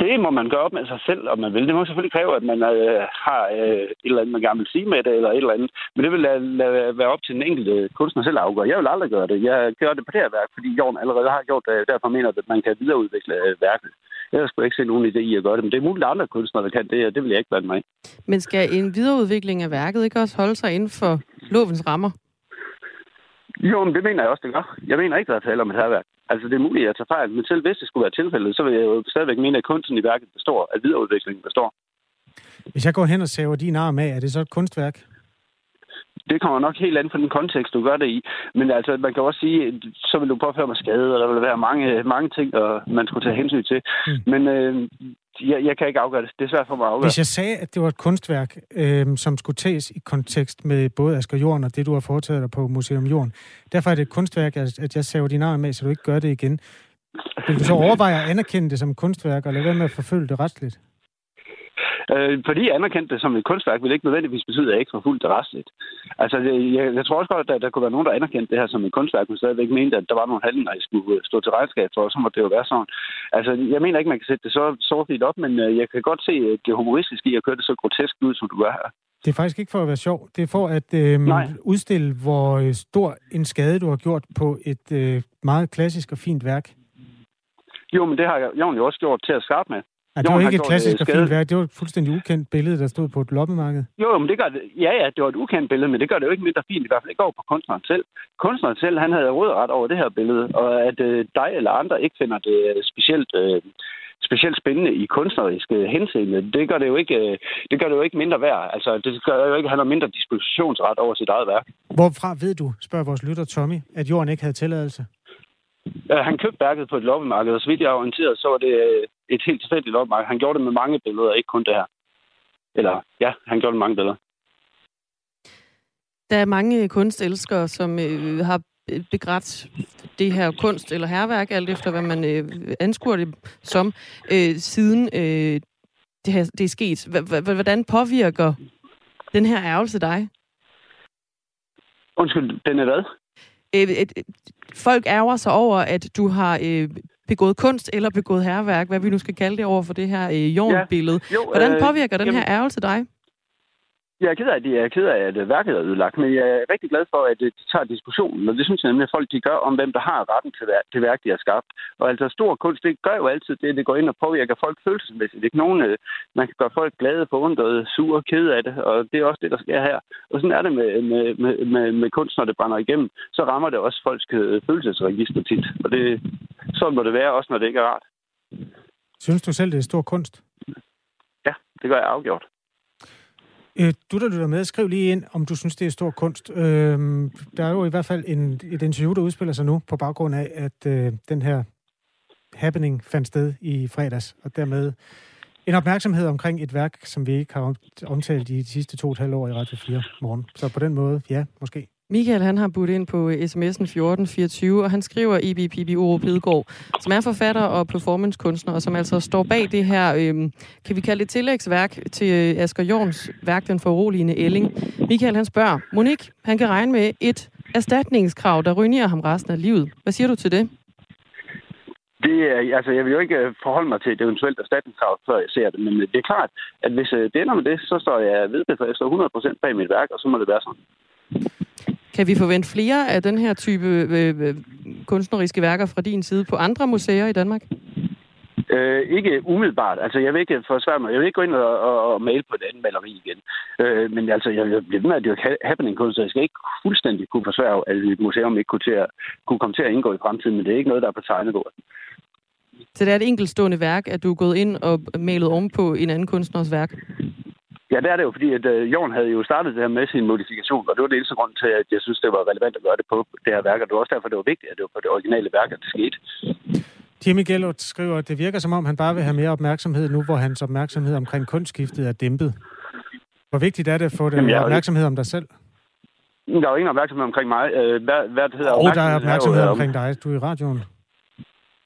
Det må man gøre op med sig selv, om man vil. Det må selvfølgelig kræve, at man øh, har øh, et eller andet, man gerne vil sige med det, eller et eller andet. Men det vil lade, lade være op til den enkelte kunstner selv at afgøre. Jeg vil aldrig gøre det. Jeg gør det på det her værk, fordi Jorn allerede har gjort det. Derfor mener jeg, at man kan videreudvikle øh, værket. Jeg skulle ikke se nogen idé i at gøre det, men det er muligt, at andre kunstnere der kan det, og det vil jeg ikke blande mig i. Men skal en videreudvikling af værket ikke også holde sig inden for lovens rammer? Jo, men det mener jeg også, det gør. Jeg mener ikke, der er tale om et herværk. Altså, det er muligt, at jeg tager fejl, men selv hvis det skulle være tilfældet, så vil jeg jo stadigvæk mene, at kunsten i værket består, at videreudviklingen består. Hvis jeg går hen og saver din arm af, er det så et kunstværk? Det kommer nok helt an på den kontekst, du gør det i. Men altså, man kan også sige, så vil du påføre mig skade, og der vil være mange, mange ting, og man skulle tage hensyn til. Mm. Men øh, jeg, jeg kan ikke afgøre det. Det er svært for mig at afgøre. Hvis jeg sagde, at det var et kunstværk, øh, som skulle tages i kontekst med både Asger Jorden og det, du har foretaget dig på Museum Jorden, derfor er det et kunstværk, at at jeg saver din arm af, så du ikke gør det igen. Vil du så overveje at anerkende det som kunstværk, og lade være med at forfølge det retsligt? Øh, fordi jeg anerkendte det som et kunstværk, vil ikke nødvendigvis betyde, at jeg ikke forfulgte det retsligt. Altså, jeg, jeg tror også godt, at der, der kunne være nogen, der anerkendte det her som et kunstværk, men stadigvæk mente, at der var nogle handlinger, jeg skulle øh, stå til regnskab for, og så må det jo være sådan. Altså, jeg mener ikke, man kan sætte det så sort op, men øh, jeg kan godt se det humoristiske i at køre det så grotesk ud, som du gør her. Det er faktisk ikke for at være sjov. Det er for at øh, udstille, hvor øh, stor en skade du har gjort på et øh, meget klassisk og fint værk. Jo, men det har Jon jo også gjort til at starte med. Ja, det var har ikke et klassisk øh, og skade- fint værk. Det var et fuldstændig ukendt billede, der stod på et loppemarked. Jo, jo, men det gør det. Ja, ja, det var et ukendt billede, men det gør det jo ikke mindre fint, i hvert fald ikke over på kunstneren selv. Kunstneren selv, han havde råderet over det her billede, og at øh, dig eller andre ikke finder det øh, specielt øh, specielt spændende i kunstnerisk øh, henseende. Det gør det jo ikke, øh, det gør det jo ikke mindre værd. Altså, det gør jo ikke, at han har mindre dispositionsret over sit eget værk. Hvorfra ved du, spørger vores lytter Tommy, at jorden ikke havde tilladelse? Øh, Han købte værket på et loppemarked, og så vidt jeg er orienteret, så var det øh, et helt tilfældigt loppemarked. Han gjorde det med mange billeder, ikke kun det her. Eller, ja, han gjorde det med mange billeder. Der er mange kunstelskere, som øh, har begrædt det her kunst eller herværk, alt efter hvad man øh, anskuer det som, øh, siden øh, det, her, det er sket. Hvordan påvirker den her ærgelse dig? Undskyld, den er hvad? Øh, et, folk ærger sig over, at du har øh, begået kunst eller begået herværk, hvad vi nu skal kalde det over for det her øh, jornbillede. Ja, jo, Hvordan øh, påvirker den jamen- her ærgelse dig? Jeg er ked af, at jeg er ked af, at øh, værket er ødelagt, men jeg er rigtig glad for, at øh, de tager diskussionen, og det synes jeg nemlig, at folk de gør om, hvem der har retten til det værk, de har skabt. Og altså stor kunst, det gør jo altid det, det går ind og påvirker folk følelsesmæssigt. Ikke nogen, øh, man kan gøre folk glade, forundrede, sure, kede af det, og det er også det, der sker her. Og sådan er det med, med, med, med, med kunst, når det brænder igennem. Så rammer det også folks følelsesregister tit. Og det, sådan må det være, også når det ikke er rart. Synes du selv, det er stor kunst? Ja, det gør jeg afgjort. Øh, du, der lytter med, skriv lige ind, om du synes, det er stor kunst. Øh, der er jo i hvert fald en, et interview, der udspiller sig nu, på baggrund af, at øh, den her happening fandt sted i fredags, og dermed en opmærksomhed omkring et værk, som vi ikke har omtalt i de sidste to og et halvt år i Radio 4 morgen. Så på den måde, ja, måske. Michael han har budt ind på øh, sms'en 1424, og han skriver i BPB Oro som er forfatter og performancekunstner, og som altså står bag det her, øh, kan vi kalde det tillægsværk til øh, Asger Jorns værk, Den foruroligende Elling. Michael han spørger, Monique, han kan regne med et erstatningskrav, der ruinerer ham resten af livet. Hvad siger du til det? Det er, altså, jeg vil jo ikke øh, forholde mig til et eventuelt erstatningskrav, før jeg ser det, men det er klart, at hvis det ender med det, så står jeg ved det, for jeg står 100% bag mit værk, og så må det være sådan. Kan vi forvente flere af den her type øh, øh, kunstneriske værker fra din side på andre museer i Danmark? Øh, ikke umiddelbart. Altså, jeg vil ikke forsvare mig. Jeg vil ikke gå ind og, og, og male på et andet maleri igen. Øh, men altså, jeg vil blive ved med at dyrke happening kunst, så jeg skal ikke fuldstændig kunne forsvare, at et museum ikke kunne, til at, kunne komme til at indgå i fremtiden, men det er ikke noget, der er på tegnebordet. Så det er et enkeltstående værk, at du er gået ind og malet om på en anden kunstners værk? Ja, det er det jo, fordi at øh, Jorn havde jo startet det her med sin modifikation, og det var det eneste grund til, at jeg synes, det var relevant at gøre det på det her værk, og det var også derfor, det var vigtigt, at det var på det originale værk, at det skete. Jimmy Gellert skriver, at det virker som om, han bare vil have mere opmærksomhed nu, hvor hans opmærksomhed omkring kunstskiftet er dæmpet. Hvor vigtigt er det at få den Jamen, jeg opmærksomhed om dig selv? Der er jo ingen opmærksomhed omkring mig. Øh, hvad, hvad det hedder, Og der er opmærksomhed øh, omkring dig. Du er i radioen.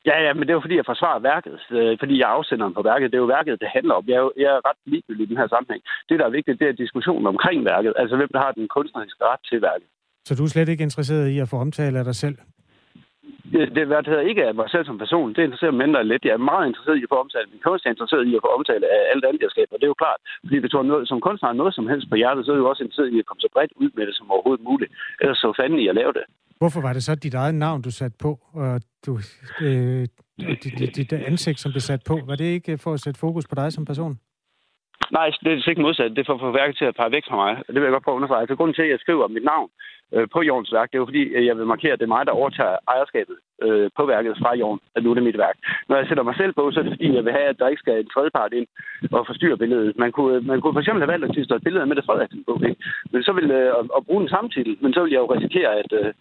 Ja, ja, men det er jo fordi, jeg forsvarer værket, øh, fordi jeg er afsenderen på værket. Det er jo værket, det handler om. Jeg er, jo, jeg er ret ligegyldig i den her sammenhæng. Det, der er vigtigt, det er diskussionen omkring værket. Altså, hvem der har den kunstneriske ret til værket. Så du er slet ikke interesseret i at få omtale af dig selv? Det, det hedder, ikke af mig selv som person. Det interesserer mig mindre lidt. Jeg er meget interesseret i at få omtale min kunst. Jeg er interesseret i at få omtale af alt andet, jeg skaber. Det er jo klart. Fordi hvis du har noget, som kunstner har noget som helst på hjertet, så er du også interesseret i at komme så bredt ud med det som overhovedet muligt. Ellers så fanden i at lave det. Hvorfor var det så dit eget navn, du satte på, og du, øh, dit, dit, dit ansigt, som blev sat på? Var det ikke for at sætte fokus på dig som person? Nej, det er ikke modsat. Det får for værket til at pege væk fra mig. Det vil jeg godt prøve at understrege. Så grunden til, at jeg skriver mit navn øh, på Jorns værk, det er jo fordi, jeg vil markere, at det er mig, der overtager ejerskabet øh, på værket fra Jorn, at nu er det mit værk. Når jeg sætter mig selv på, så er det fordi, jeg vil have, at der ikke skal en tredjepart ind og forstyrre billedet. Man kunne, øh, man kunne for eksempel have valgt at tilstå et billede af Mette Frederiksen på, ikke? Men så ville øh, og bruge den samme titel, men så ville jeg jo risikere, at øh,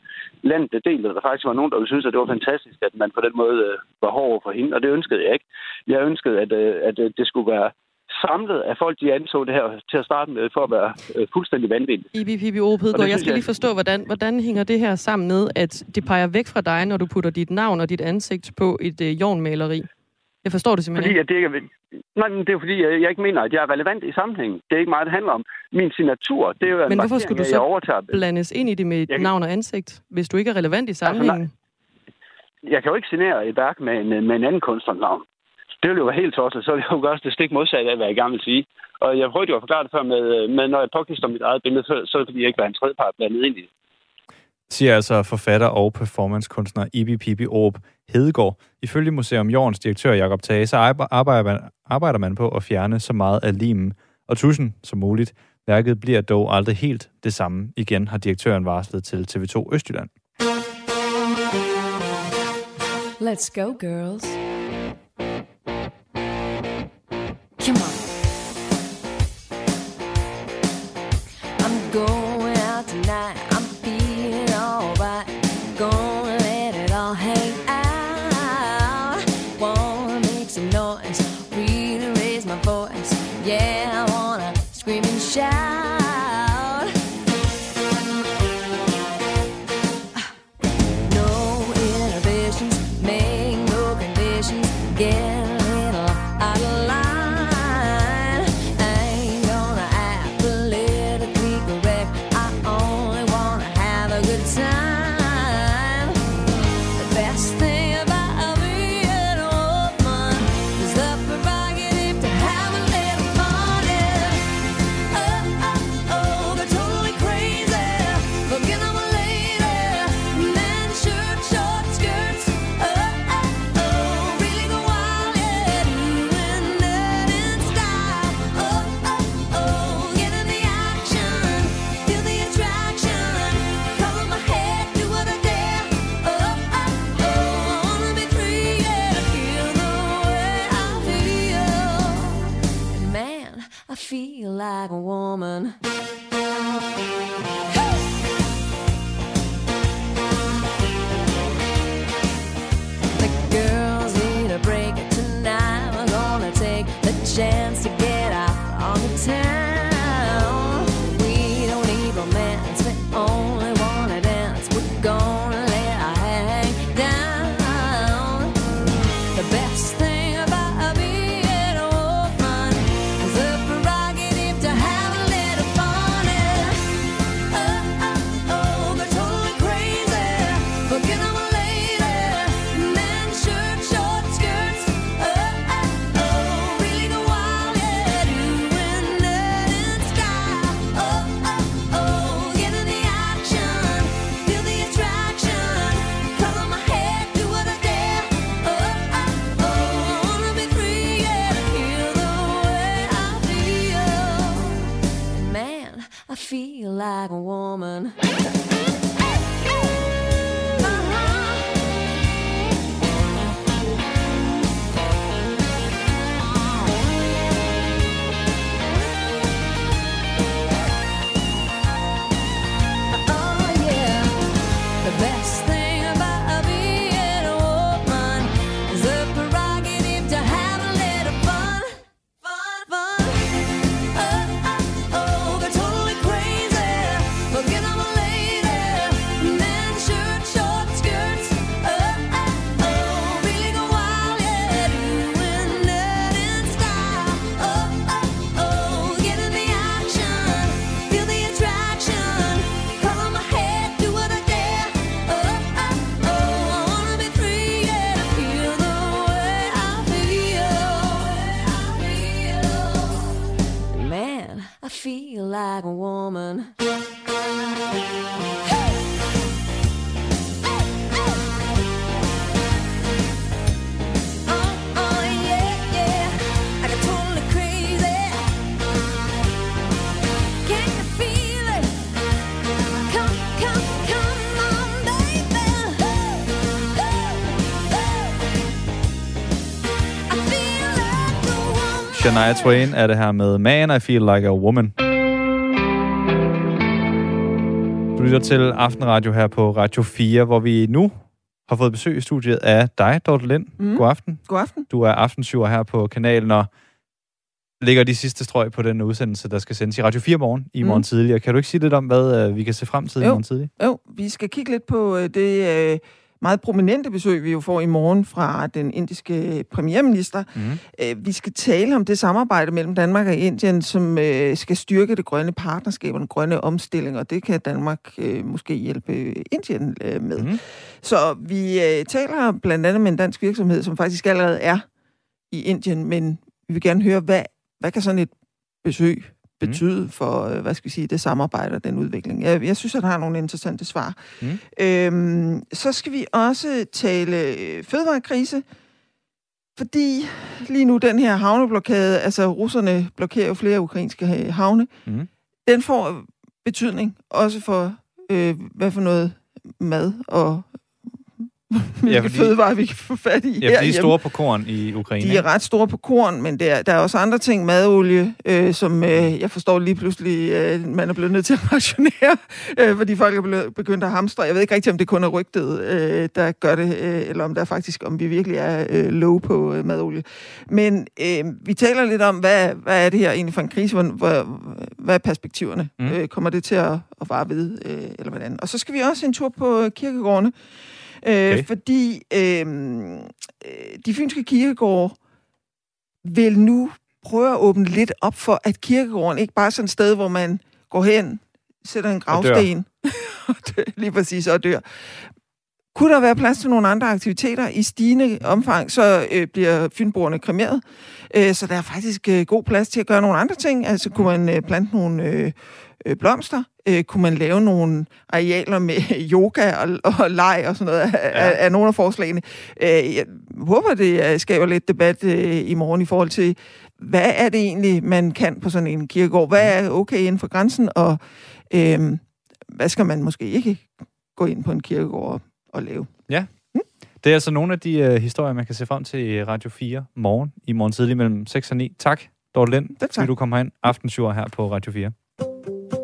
landet blev delt, og der faktisk var nogen, der ville synes, at det var fantastisk, at man på den måde øh, var hård for hende, og det ønskede jeg ikke. Jeg ønskede, at, øh, at øh, det skulle være samlet af folk, de anså det her til at starte med for at være øh, fuldstændig vanvittigt. I BPB Oro Og det Pidegaard, jeg skal jeg- lige forstå, hvordan, hvordan hænger det her sammen med, at det peger væk fra dig, når du putter dit navn og dit ansigt på et øh, jornmaleri? Jeg forstår det simpelthen Fordi ikke. at det ikke er, nej, men det er fordi, jeg jeg ikke mener, at jeg er relevant i sammenhængen. Det er ikke meget, det handler om. Min signatur, det er jo en Men hvorfor skulle du at så blandes ind i det med Jeg- navn og ansigt, hvis du ikke er relevant i sammenhængen? Jeg kan jo ikke signere et værk med en, med en anden kunstnernavn. Det ville jo være helt tosset. Så ville jeg jo gøre det stik modsatte af, hvad jeg gerne vil sige. Og jeg prøvede jo at forklare det før med, med når jeg påklister mit eget billede, så, så er det fordi, jeg ikke var en tredjepart blandet ind i det. siger altså forfatter og performancekunstner Ibi Pibi Aarup Hedegaard. Ifølge Museum Jordens direktør Jakob Tage, så arbejder man, arbejder man på at fjerne så meget af limen og tusen som muligt. Værket bliver dog aldrig helt det samme igen, har direktøren varslet til TV2 Østjylland. Let's go, girls. 天猫。Like a woman. Shania Twain er det her med Man, I Feel Like a Woman. Du lytter til Aftenradio her på Radio 4, hvor vi nu har fået besøg i studiet af dig, Dorte Lind. Mm. God aften. God aften. Du er aftensjur her på kanalen og lægger de sidste strøg på den udsendelse, der skal sendes i Radio 4 morgen i morgen Mm. tidlig. Og Kan du ikke sige lidt om, hvad øh, vi kan se frem til i Jo. morgen tidlig? Jo, vi skal kigge lidt på øh, det øh, meget prominente besøg, vi jo får i morgen fra den indiske premierminister. Mm. Vi skal tale om det samarbejde mellem Danmark og Indien, som øh, skal styrke det grønne partnerskab og den grønne omstilling, og det kan Danmark øh, måske hjælpe Indien med. Mm. Så vi taler blandt andet med en dansk virksomhed, som faktisk allerede er i Indien, men vi vil gerne høre, hvad, hvad kan sådan et besøg betyde mm. for, øh, hvad skal vi sige, det samarbejde og den udvikling. Jeg, jeg synes, at han har nogle interessante svar. Mm. Øhm, så skal vi også tale øh, fødevarekrise, fordi lige nu den her havneblokade, altså russerne blokerer jo flere ukrainske ha- havne, Mm. den får betydning også for, øh, hvad for noget mad og hvilke Ja, fordi- fødevarer vi kan få fat i Ja, for de er store på korn i Ukraine. De er ret store på korn, men der, der er også andre ting, madolie, øh, som øh, jeg forstår lige pludselig, øh, man er blevet nødt til at rationere, øh, fordi folk er blevet, begyndt at hamstre. Jeg ved ikke rigtig, om det kun er rygtet, øh, der gør det, øh, eller om der faktisk, om vi virkelig er øh, low på øh, madolie. Men øh, vi taler lidt om, hvad, hvad er det her egentlig for en krise? Hvor, hvad er perspektiverne? Mm. Mm. Øh, kommer det til at, at vare ved, øh, eller hvordan? Og så skal vi også en tur på kirkegårdene, øh, Okay. fordi øh, øh, de fynske kirkegårde vil nu prøve at åbne lidt op for, at kirkegården ikke bare er sådan et sted, hvor man går hen, sætter en gravsten, og dør, lige præcis, og dør. Kunne der være plads til nogle andre aktiviteter i stigende omfang, så øh, bliver fynboerne kremeret. Øh, så der er faktisk øh, god plads til at gøre nogle andre ting. Altså kunne man øh, plante nogle øh, øh, blomster? Øh, kunne man lave nogle arealer med yoga og, og leg og sådan noget af, ja. af, af nogle af forslagene? Øh, jeg håber, det øh, skaber lidt debat øh, i morgen i forhold til, hvad er det egentlig, man kan på sådan en kirkegård? Hvad er okay inden for grænsen, og øh, hvad skal man måske ikke gå ind på en kirkegård og lave? Ja. Det er altså nogle af de uh, historier, man kan se frem til i Radio 4 morgen, i morgen tidlig mellem 6 og 9. Tak, Dorte Lind, fordi du kommer ind aftensjur her på Radio 4.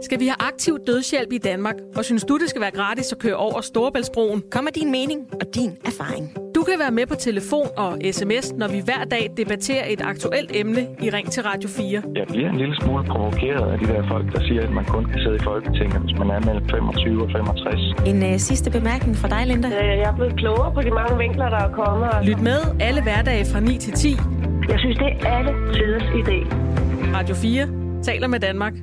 Skal vi have aktiv dødshjælp i Danmark? Og synes du, det skal være gratis at køre over Storebæltsbroen? Kom med din mening og din erfaring. Du kan være med på telefon og sms, når vi hver dag debatterer et aktuelt emne i Ring til Radio 4. Jeg bliver en lille smule provokeret af de der folk, der siger, at man kun kan sidde i Folketinget, hvis man er mellem 25 og 65. En øh, sidste bemærkning fra dig, Linda. Øh, Jeg er blevet klogere på de mange vinkler, der er kommet. Lyt med alle hverdage fra 9 til 10. Jeg synes, det er alle tiders idé. Radio 4 taler med Danmark.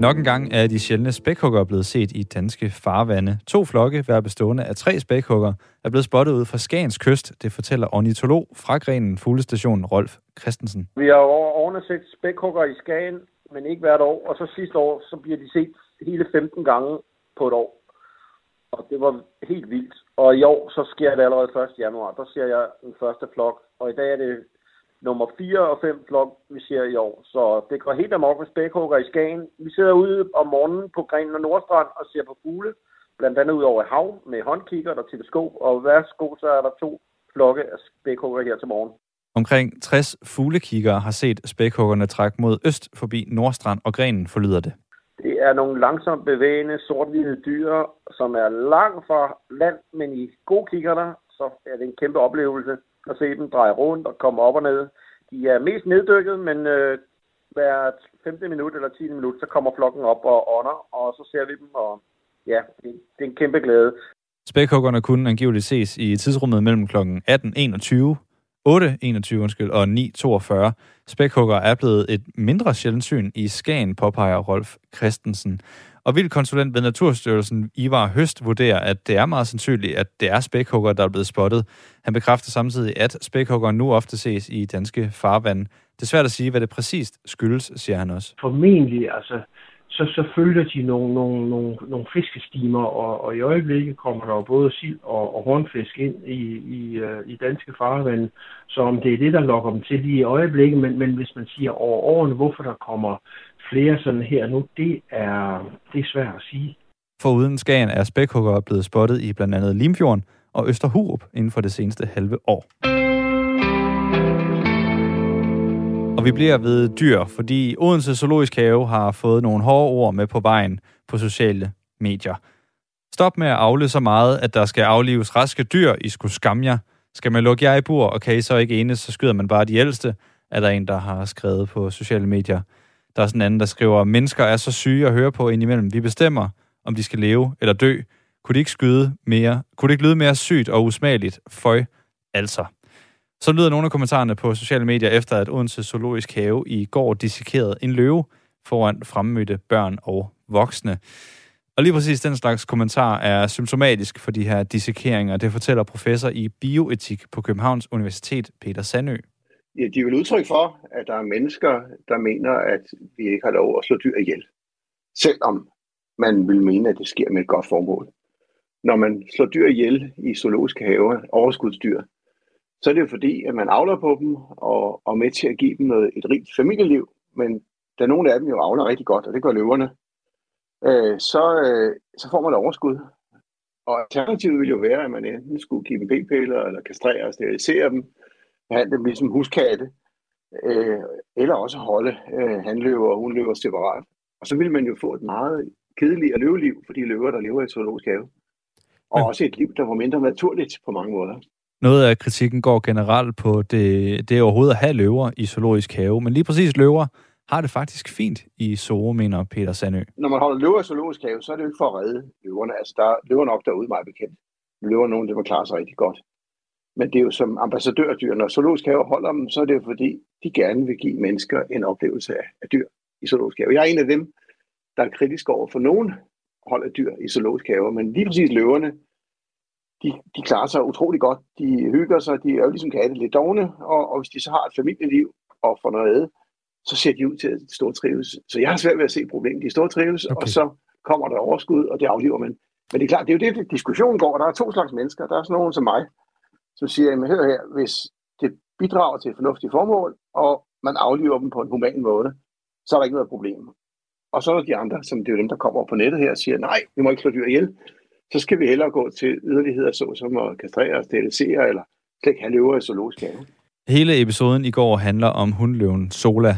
Nok en gang er de sjældne spækhugger blevet set i danske farvande. To flokke, hver bestående af tre spækhugger, er blevet spottet ud fra Skagens kyst. Det fortæller ornitolog fra grenen Fuglestation Rolf Christensen. Vi har jo over årene set spækhugger i Skagen, men ikke hvert år. Og så sidste år, så bliver de set hele 15 gange på et år. Og det var helt vildt. Og i år, så sker det allerede 1. januar. Der ser jeg den første flok. Og i dag er det nummer 4 og 5 flok, vi ser i år. Så det går helt amok med spækhugger i Skagen. Vi sidder ude om morgenen på Grenen og Nordstrand og ser på fugle. Blandt andet ud over hav med håndkigger og teleskop. Og hver sko, så er der to flokke af spækhugger her til morgen. Omkring 60 fuglekiggere har set spækhuggerne trække mod øst forbi Nordstrand og grenen, forlyder det. Det er nogle langsomt bevægende sort-hvide dyr, som er langt fra land, men i gode kikkerter, så er det en kæmpe oplevelse at se dem dreje rundt og komme op og ned. De er mest neddykket, men øh, hver 15 minut eller 10 minut, så kommer flokken op og ånder, og så ser vi dem, og ja, det, det er en kæmpe glæde. Spækhuggerne kunne angiveligt ses i tidsrummet mellem kl. 18.21, 8.21 undskyld, og 9.42. Spækhugger er blevet et mindre sjældent syn i Skagen, påpeger Rolf Christensen. Og vildkonsulent ved Naturstyrelsen, Ivar Høst, vurderer, at det er meget sandsynligt, at det er spækhugger, der er blevet spottet. Han bekræfter samtidig, at spækhugger nu ofte ses i danske farvande. Det er svært at sige, hvad det præcist skyldes, siger han også. formentlig, altså, så, så følger de nogle, nogle, nogle, nogle fiskestimer, og, og i øjeblikket kommer der jo både sild og, og hornfisk ind i, i, øh, i danske farvande, så om det er det, der lokker dem til lige i øjeblikket, men, men hvis man siger over årene, hvorfor der kommer flere sådan her nu, det er, det er svært at sige. For uden Skagen er spækhugger blevet spottet i blandt andet Limfjorden og Østerhurup inden for det seneste halve år. Vi bliver ved dyr, fordi Odense Zoologisk Have har fået nogle hårde ord med på vejen på sociale medier. Stop med at afle så meget, at der skal aflives raske dyr, I skulle skamme jer. Skal man lukke jer i bur, og kan I så ikke enes, så skyder man bare de ældste, er der en, der har skrevet på sociale medier. Der er sådan en anden, der skriver, mennesker er så syge at høre på indimellem. Vi bestemmer, om de skal leve eller dø. Kunne det ikke skyde mere? Kunne det ikke lyde mere sygt og usmageligt? Føj, altså. Så lyder nogle af kommentarerne på sociale medier efter, at Odense Zoologisk Have i går dissekerede en løve foran fremmødte børn og voksne. Og lige præcis den slags kommentar er symptomatisk for de her dissekeringer. Det fortæller professor i bioetik på Københavns Universitet, Peter Sandø. Ja, de er vel udtryk for, at der er mennesker, der mener, at vi ikke har lov at slå dyr ihjel. Selvom man vil mene, at det sker med et godt formål. Når man slår dyr ihjel i zoologiske haver, overskudsdyr, så er det jo fordi, at man avler på dem og, og med til at give dem noget, et rigt familieliv. Men da nogle af dem jo avler rigtig godt, og det gør løverne, øh, så, øh, så får man et overskud. Og alternativet ville jo være, at man enten skulle give dem p-piller, eller kastrere og sterilisere dem, behandle dem ligesom huskatte, øh, eller også holde øh, handløver og hunløver separat. Og så ville man jo få et meget kedeligere løveliv for de løver, der lever i zoologisk have. Og også et liv, der var mindre naturligt på mange måder. Noget af kritikken går generelt på det, det overhovedet at have løver i zoologisk have, men lige præcis løver har det faktisk fint i zoo, mener Peter Sandø. Når man holder løver i zoologisk have, så er det jo ikke for at redde løverne. Altså, der er løver nok derude, meget bekendt. Løver nogen, der klare sig rigtig godt. Men det er jo som ambassadørdyr. Når zoologisk have holder dem, så er det jo fordi, de gerne vil give mennesker en oplevelse af, af dyr i zoologisk have. Jeg er en af dem, der er kritisk over for nogen hold af dyr i zoologisk have, men lige præcis løverne, de, de klarer sig utrolig godt. De hygger sig, de er jo ligesom katte lidt dogne, og, og hvis de så har et familieliv og får noget ad, så ser de ud til at stå trives. Så jeg har svært ved at se problemet. De står trives, okay. og så kommer der overskud, og det afliver man. Men det er klart, det er jo det, diskussionen går. Der er to slags mennesker. Der er sådan nogen som mig, som siger, jamen hør her, hvis det bidrager til et fornuftigt formål, og man afliver dem på en human måde, så er der ikke noget problem. Og så er der de andre, som det er jo dem, der kommer på nettet her og siger, nej, vi må ikke slå dyr ihjel. Så skal vi hellere gå til yderligheder, såsom at kastrere, sterilisere eller slet ikke have løver i zoologisk have. Hele episoden i går handler om hundløven Sola.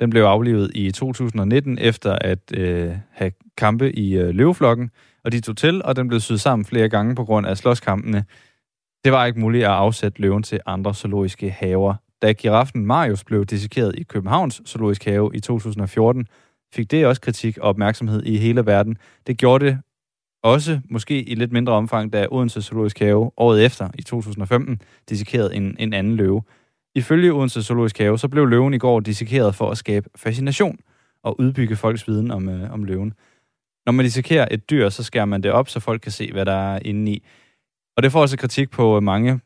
Den blev aflivet i 2019 efter at øh, have kampe i øh, løveflokken, og de tog til, og den blev syet sammen flere gange på grund af slåskampene. Det var ikke muligt at afsætte løven til andre zoologiske haver. Da giraffen Marius blev dissekeret i Københavns Zoologisk Have i 2014, fik det også kritik og opmærksomhed i hele verden. Det gjorde det også, måske i lidt mindre omfang, da Odense Zoologisk Have året efter, i 2015, dissekerede en, en anden løve. Ifølge Odense Zoologisk Have, så blev løven i går dissekeret for at skabe fascination og udbygge folks viden om, øh, om løven. Når man dissekerer et dyr, så skærer man det op, så folk kan se, hvad der er inde i. Og det får også kritik på øh, mange,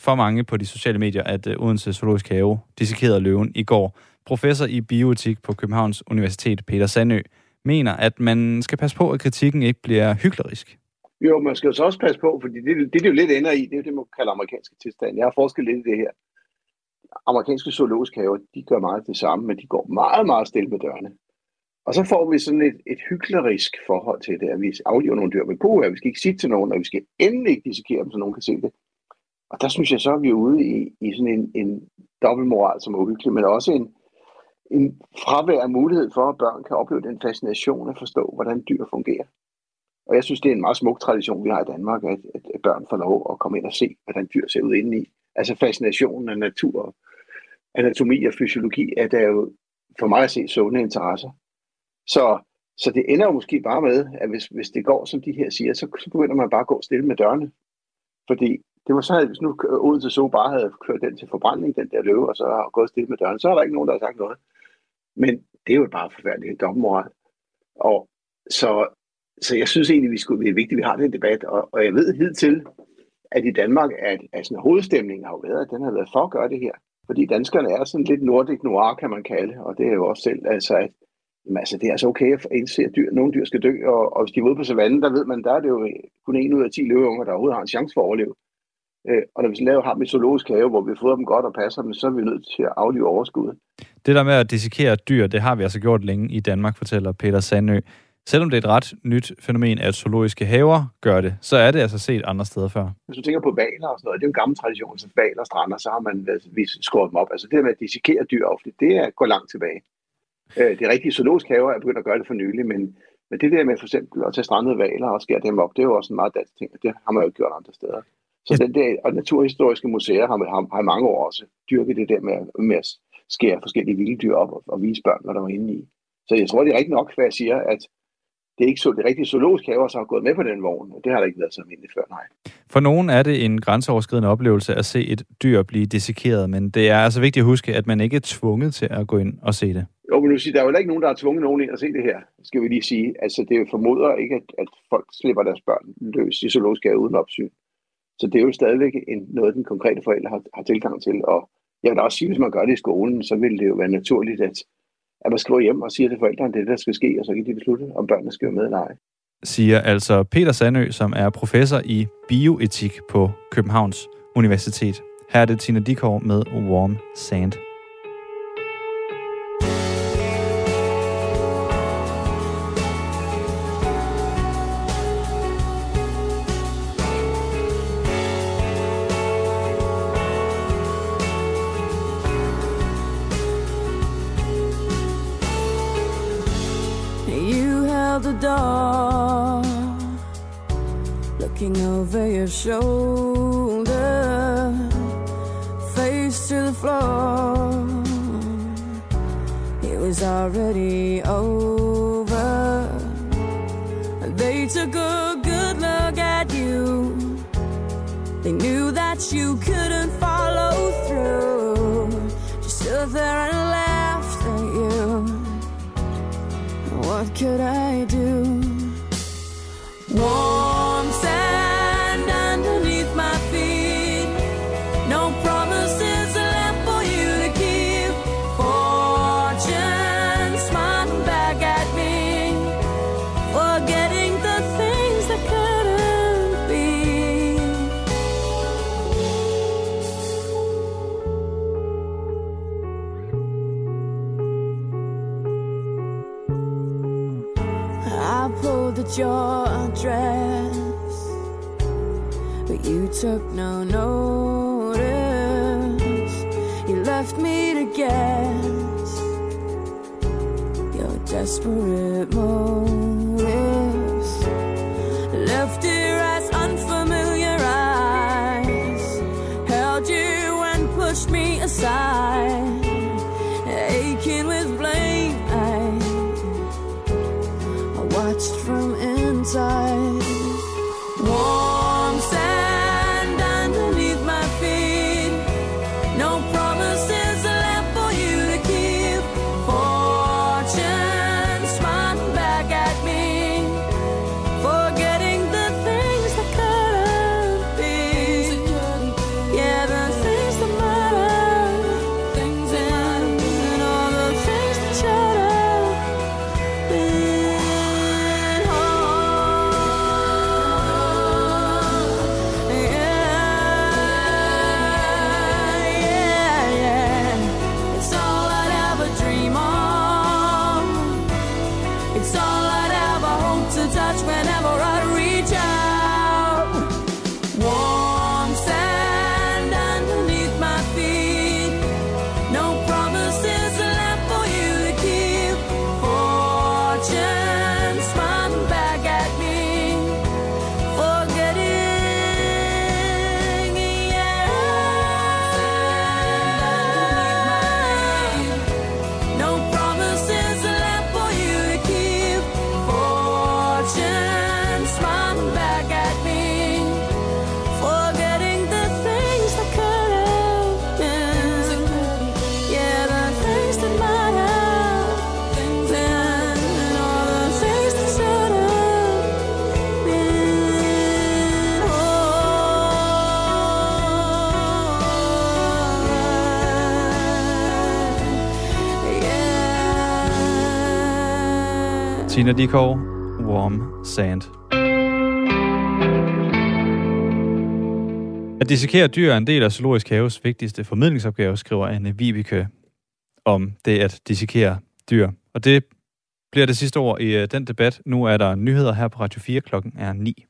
for mange på de sociale medier, at øh, Odense Zoologisk Have dissekerede løven i går. Professor i bioetik på Københavns Universitet, Peter Sandø, mener, at man skal passe på, at kritikken ikke bliver hyklerisk. Jo, man skal jo så også passe på, fordi det, det, det jo lidt ender i, det er jo det, man kalder amerikanske tilstand. Jeg har forsket lidt i det her. Amerikanske zoologiske haver, de gør meget det samme, men de går meget, meget stille med dørene. Og så får vi sådan et, et hyklerisk forhold til det, at vi afgiver nogle dyr med gode her, vi skal ikke sige til nogen, og vi skal endelig ikke dissekere dem, så nogen kan se det. Og der synes jeg så, at vi er ude i, i sådan en, en dobbeltmoral, som er uhyggelig, men også en, en fravær af mulighed for, at børn kan opleve den fascination at forstå, hvordan dyr fungerer. Og jeg synes, det er en meget smuk tradition, vi har i Danmark, at, at børn får lov at komme ind og se, hvordan dyr ser ud indeni. Altså fascinationen af natur, anatomi og fysiologi, er der jo for mig at se sunde interesser. Så, så det ender jo måske bare med, at hvis, hvis det går, som de her siger, så, så begynder man bare at gå stille med dørene. Fordi det var så, at hvis nu Odense så bare havde kørt den til forbrænding, den der løve, og så har gået stille med døren, så er der ikke nogen, der har sagt noget. Men det er jo bare forfærdeligt dobbeltmoral. Og så, så jeg synes egentlig, vi skulle, det er vigtigt, at vi har den debat, og, og jeg ved hidtil, at i Danmark, at, at sådan, hovedstemningen har jo været, at den har været for at gøre det her. Fordi danskerne er sådan lidt nordic noir, kan man kalde og det er jo også selv, altså at jamen, altså, det er altså okay at indse, at dyr, nogle dyr skal dø, og, og hvis de er ude på savannen, der ved man, der er det jo kun en ud af 10 løveunger, der overhovedet har en chance for at overleve. Øh, og når vi så laver har vi zoologisk have, hvor vi fodrer dem godt og passer dem, så er vi nødt til at aflive overskuddet. Det der med at dissekere dyr, det har vi altså gjort længe i Danmark, fortæller Peter Sandø. Selvom det er et ret nyt fænomen, at zoologiske haver gør det, så er det altså set andre steder før. Hvis du tænker på valer og sådan noget, det er jo en gammel tradition, så valer strander, så har man altså, skåret dem op. Altså det der med at dissekere dyr ofte, det er, går langt tilbage. Øh, det rigtige zoologiske haver er begyndt at gøre det for nylig, men, men det der med for eksempel at tage strandede valer og skære dem op, det er jo også en meget dansk ting, og det har man jo gjort andre steder. Så den der, og naturhistoriske museer har, har, har mange år også dyrket det der med, med at skære forskellige vilde dyr op og, og vise børn, hvad der var inde i. Så jeg tror, det er rigtigt nok, hvad jeg siger, at det er ikke så, det rigtige zoologiske haver, som har gået med på den vogn, og det har der ikke været så almindeligt før, nej. For nogen er det en grænseoverskridende oplevelse at se et dyr blive dissekeret, men det er altså vigtigt at huske, at man ikke er tvunget til at gå ind og se det. Jo, men nu siger, der er jo ikke nogen, der har tvunget nogen ind at se det her, skal vi lige sige. Altså, det er formoder ikke, at, at folk slipper deres børn løs i zoologisk have uden opsyn. Så det er jo stadigvæk en, noget, den konkrete forælder har, har tilgang til. Og jeg vil da også sige, hvis man gør det i skolen, så vil det jo være naturligt, at, at man skriver hjem og siger til forældrene, det der skal ske, og så kan de beslutte, om børnene skal være med eller ej. Siger altså Peter Sandø, som er professor i bioetik på Københavns Universitet. Her er det Tina Dikov med Warm Sand. Your shoulder, face to the floor. It was already over. They took a good look at you. They knew that you couldn't follow through. Just stood there and laughed at you. What could I took no notice. You left me to guess. You're desperate. Tina Dikov, Warm Sand. At dissekere dyr er en del af Zoologisk Haves vigtigste formidlingsopgave, skriver Anne Vibeke om det at dissekere dyr. Og det bliver det sidste ord i øh, den debat. Nu er der nyheder her på Radio 4, klokken er 9.